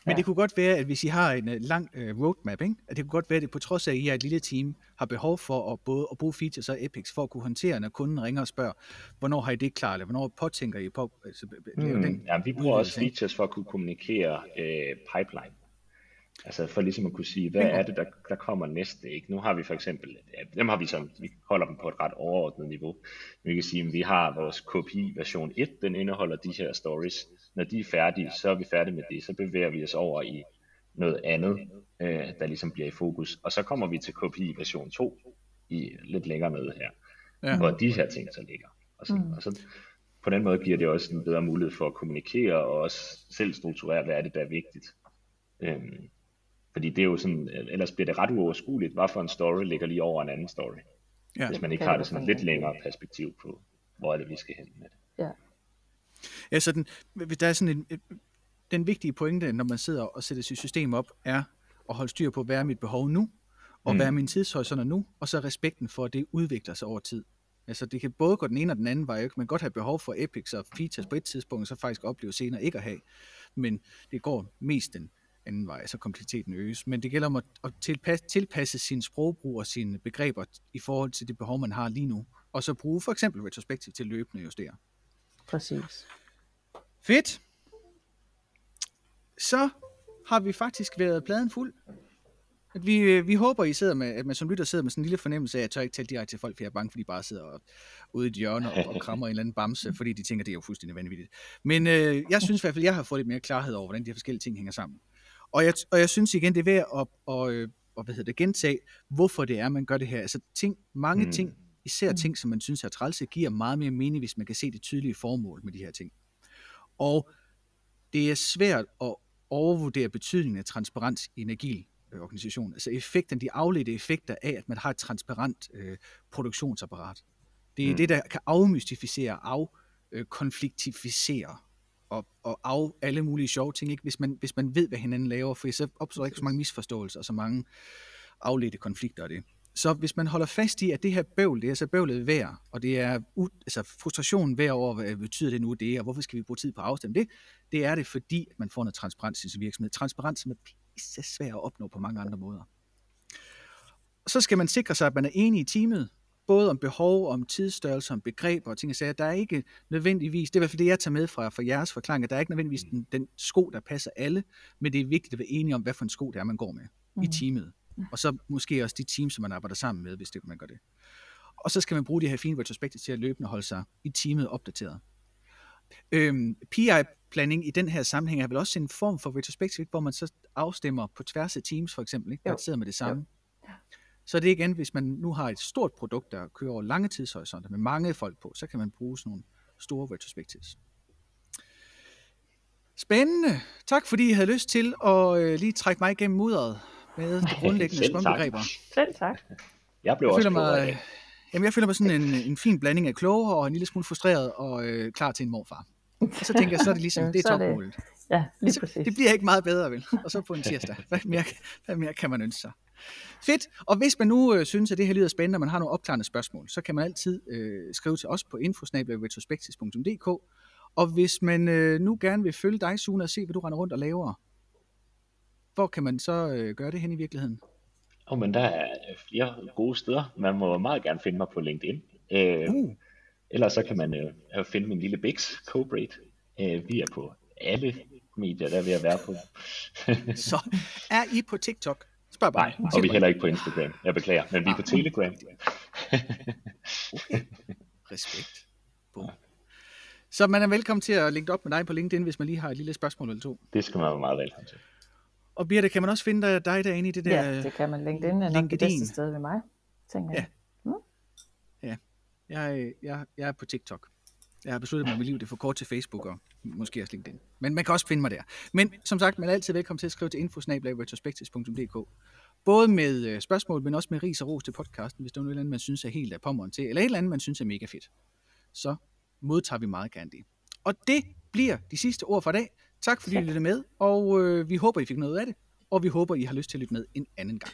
Speaker 1: Men
Speaker 2: Ja.
Speaker 1: det kunne godt være, at hvis I har en uh, lang uh, roadmap, ikke? at det kunne godt være, at det på trods af, at I er et lille team, har behov for at både at bruge features og epics, for at kunne håndtere, når kunden ringer og spørger, hvornår har I det klar, eller hvornår påtænker I på altså, lave den
Speaker 3: Mm, ja, vi bruger også features for at kunne kommunikere øh, pipeline. Altså for ligesom at kunne sige, hvad er det, der, der kommer næste? Ikke? Nu har vi for eksempel, ja, dem har vi sådan, vi holder dem på et ret overordnet niveau. Vi kan sige, at vi har vores KPI version 1, den indeholder de her stories. Når de er færdige, så er vi færdige med det. Så bevæger vi os over i noget andet, øh, der ligesom bliver i fokus. Og så kommer vi til KPI version 2 i lidt længere nede her,
Speaker 1: Ja.
Speaker 3: hvor de her ting så ligger. Og så,
Speaker 2: Mm.
Speaker 3: og så på den måde giver det også en bedre mulighed for at kommunikere og også selv strukturere, hvad er det, der er vigtigt. Øhm, fordi det er jo sådan, ellers bliver det ret uoverskueligt, hvad for en story ligger lige over en anden story.
Speaker 1: Ja.
Speaker 3: Hvis man ikke har
Speaker 2: det
Speaker 3: sådan lidt længere perspektiv på, hvor er det, vi skal hen med det.
Speaker 2: Ja.
Speaker 1: Ja, så den, hvis der er sådan en, en- den vigtige pointe, når man sidder og sætter sit system op, er at holde styr på, hvad er mit behov nu, og
Speaker 3: Mm.
Speaker 1: hvad er min tidshorisont nu, og så respekten for, at det udvikler sig over tid. Altså det kan både gå den ene og den anden vej. ikke? Man kan godt have behov for epics og features på et tidspunkt, og så faktisk opleve senere ikke at have. Men det går mest den anden vej, så kompleksiteten øges. Men det gælder om at, at tilpasse, tilpasse sin sprogbrug og sine begreber i forhold til det behov, man har lige nu. Og så bruge for eksempel retrospektiv til løbende at justere.
Speaker 2: Præcis.
Speaker 1: Fedt. Så har vi faktisk været pladen fuld. At vi, øh, vi håber, I sidder med, at man som lytter sidder med sådan en lille fornemmelse af, at jeg tør ikke tale direkte til folk, for jeg er bange, for de bare sidder og, ude i et hjørne og, og krammer en eller anden bamse, fordi de tænker, det er jo fuldstændig vanvittigt. Men øh, jeg synes i hvert fald, jeg har fået lidt mere klarhed over, hvordan de her forskellige ting hænger sammen. Og jeg, og jeg synes igen, det er værd at, og, øh, og, hvad hedder det, gentage, hvorfor det er, man gør det her. Altså ting, mange
Speaker 3: Mm.
Speaker 1: ting, især
Speaker 2: Mm.
Speaker 1: ting, som man synes er trælse, giver meget mere mening, hvis man kan se det tydelige formål med de her ting. Og det er svært at overvurdere betydningen af transparens i en agil øh, organisation. Altså effekten, de afledte effekter af, at man har et transparent øh, produktionsapparat. Det er mm. Det, der kan afmystificere, afkonfliktificere og, og af alle mulige sjove ting, ikke? Hvis, man, hvis man ved, hvad hinanden laver, for så opstår der ikke så mange misforståelser og så mange afledte konflikter af det. Så hvis man holder fast i, at det her bøvl, det er så bøvlet værd, og det er u- altså frustrationen værd over, hvad betyder det nu det, og hvorfor skal vi bruge tid på at afstemme det, det er det, fordi man får noget transparens i sin virksomhed. Transparens, som er pisse svært at opnå på mange andre måder. Så skal man sikre sig, at man er enig i teamet, både om behov, om tidsstørrelse, om begreber og ting og sager. Der er ikke nødvendigvis, det er i hvert fald det, jeg tager med fra, fra jeres forklaring, at der er ikke nødvendigvis den, den sko, der passer alle, men det er vigtigt at være enige om, hvad for en sko det er, man går med mm. i
Speaker 2: Mm.
Speaker 1: teamet. Og så måske også de teams, som man arbejder sammen med, hvis det man gør det. Og så skal man bruge de her fine retrospekter til at løbende holde sig i teamet opdateret. Øhm, PI-planning i den her sammenhæng er vel også en form for retrospektiv, hvor man så afstemmer på tværs af teams for eksempel, ikke? der
Speaker 2: Jo.
Speaker 1: sidder med det samme. Så det er igen, hvis man nu har et stort produkt, der kører over lange tidshorisonter med mange folk på, så kan man bruge sådan nogle store retrospectives. Spændende. Tak fordi I havde lyst til at øh, lige trække mig igennem mudderet med de grundlæggende scrum-begreber.
Speaker 2: Selv tak.
Speaker 3: Jeg blev
Speaker 1: Jeg
Speaker 3: også klogere
Speaker 1: mig, jamen jeg føler mig sådan en, en fin blanding af klogere og en lille smule frustreret og øh, klar til en morfar. Og så tænker jeg, så er det ligesom, det er
Speaker 2: så
Speaker 1: topmålet.
Speaker 2: Ja, lige
Speaker 1: Så
Speaker 2: præcis.
Speaker 1: det bliver ikke meget bedre, vel? Og så på en tirsdag. Hvad mere, hvad mere kan man ønske sig? Fedt. Og hvis man nu øh, synes, at det her lyder spændende, og man har nogle opklarende spørgsmål, så kan man altid øh, skrive til os på infosnabel.retrospectis.dk. Og hvis man øh, nu gerne vil følge dig, Sune, og se, hvad du render rundt og laver, hvor kan man så øh, gøre det hen i virkeligheden?
Speaker 3: Oh, men der er flere gode steder. Man må meget gerne finde mig på LinkedIn. Øh,
Speaker 1: Uh,
Speaker 3: Ellers så kan man øh, finde min lille Bix, Cobrate. Øh, vi er på alle medier, der er ved at være på.
Speaker 1: så er I på TikTok? Spørg bare.
Speaker 3: Nej, og vi er heller ikke på Instagram. Jeg beklager, men vi er på
Speaker 1: Ah.
Speaker 3: Telegram.
Speaker 1: Respekt. Boom. Så man er velkommen til at linke op med dig på LinkedIn, hvis man lige har et lille spørgsmål eller to.
Speaker 3: Det skal man være meget velkommen til.
Speaker 1: Og Birte, kan man også finde dig, dig derinde i det der?
Speaker 2: Ja, det kan man. LinkedIn er nok det
Speaker 1: LinkedIn.
Speaker 2: bedste sted ved mig, tænker jeg.
Speaker 1: Jeg, jeg, jeg er på TikTok. Jeg har besluttet mig, at mit liv det er for kort til Facebook og måske også LinkedIn. Men man kan også finde mig der. Men som sagt, man er altid velkommen til at skrive til infosnablag.retrospectus.dk Både med øh, spørgsmål, men også med ris og ros til podcasten, hvis der er noget andet, man synes er helt af pommeren til, eller et eller andet, man synes er mega fedt. Så modtager vi meget gerne det. Og det bliver de sidste ord for i dag. Tak fordi I lyttede med, og øh, vi håber, I fik noget af det, og vi håber, I har lyst til at lytte med en anden gang.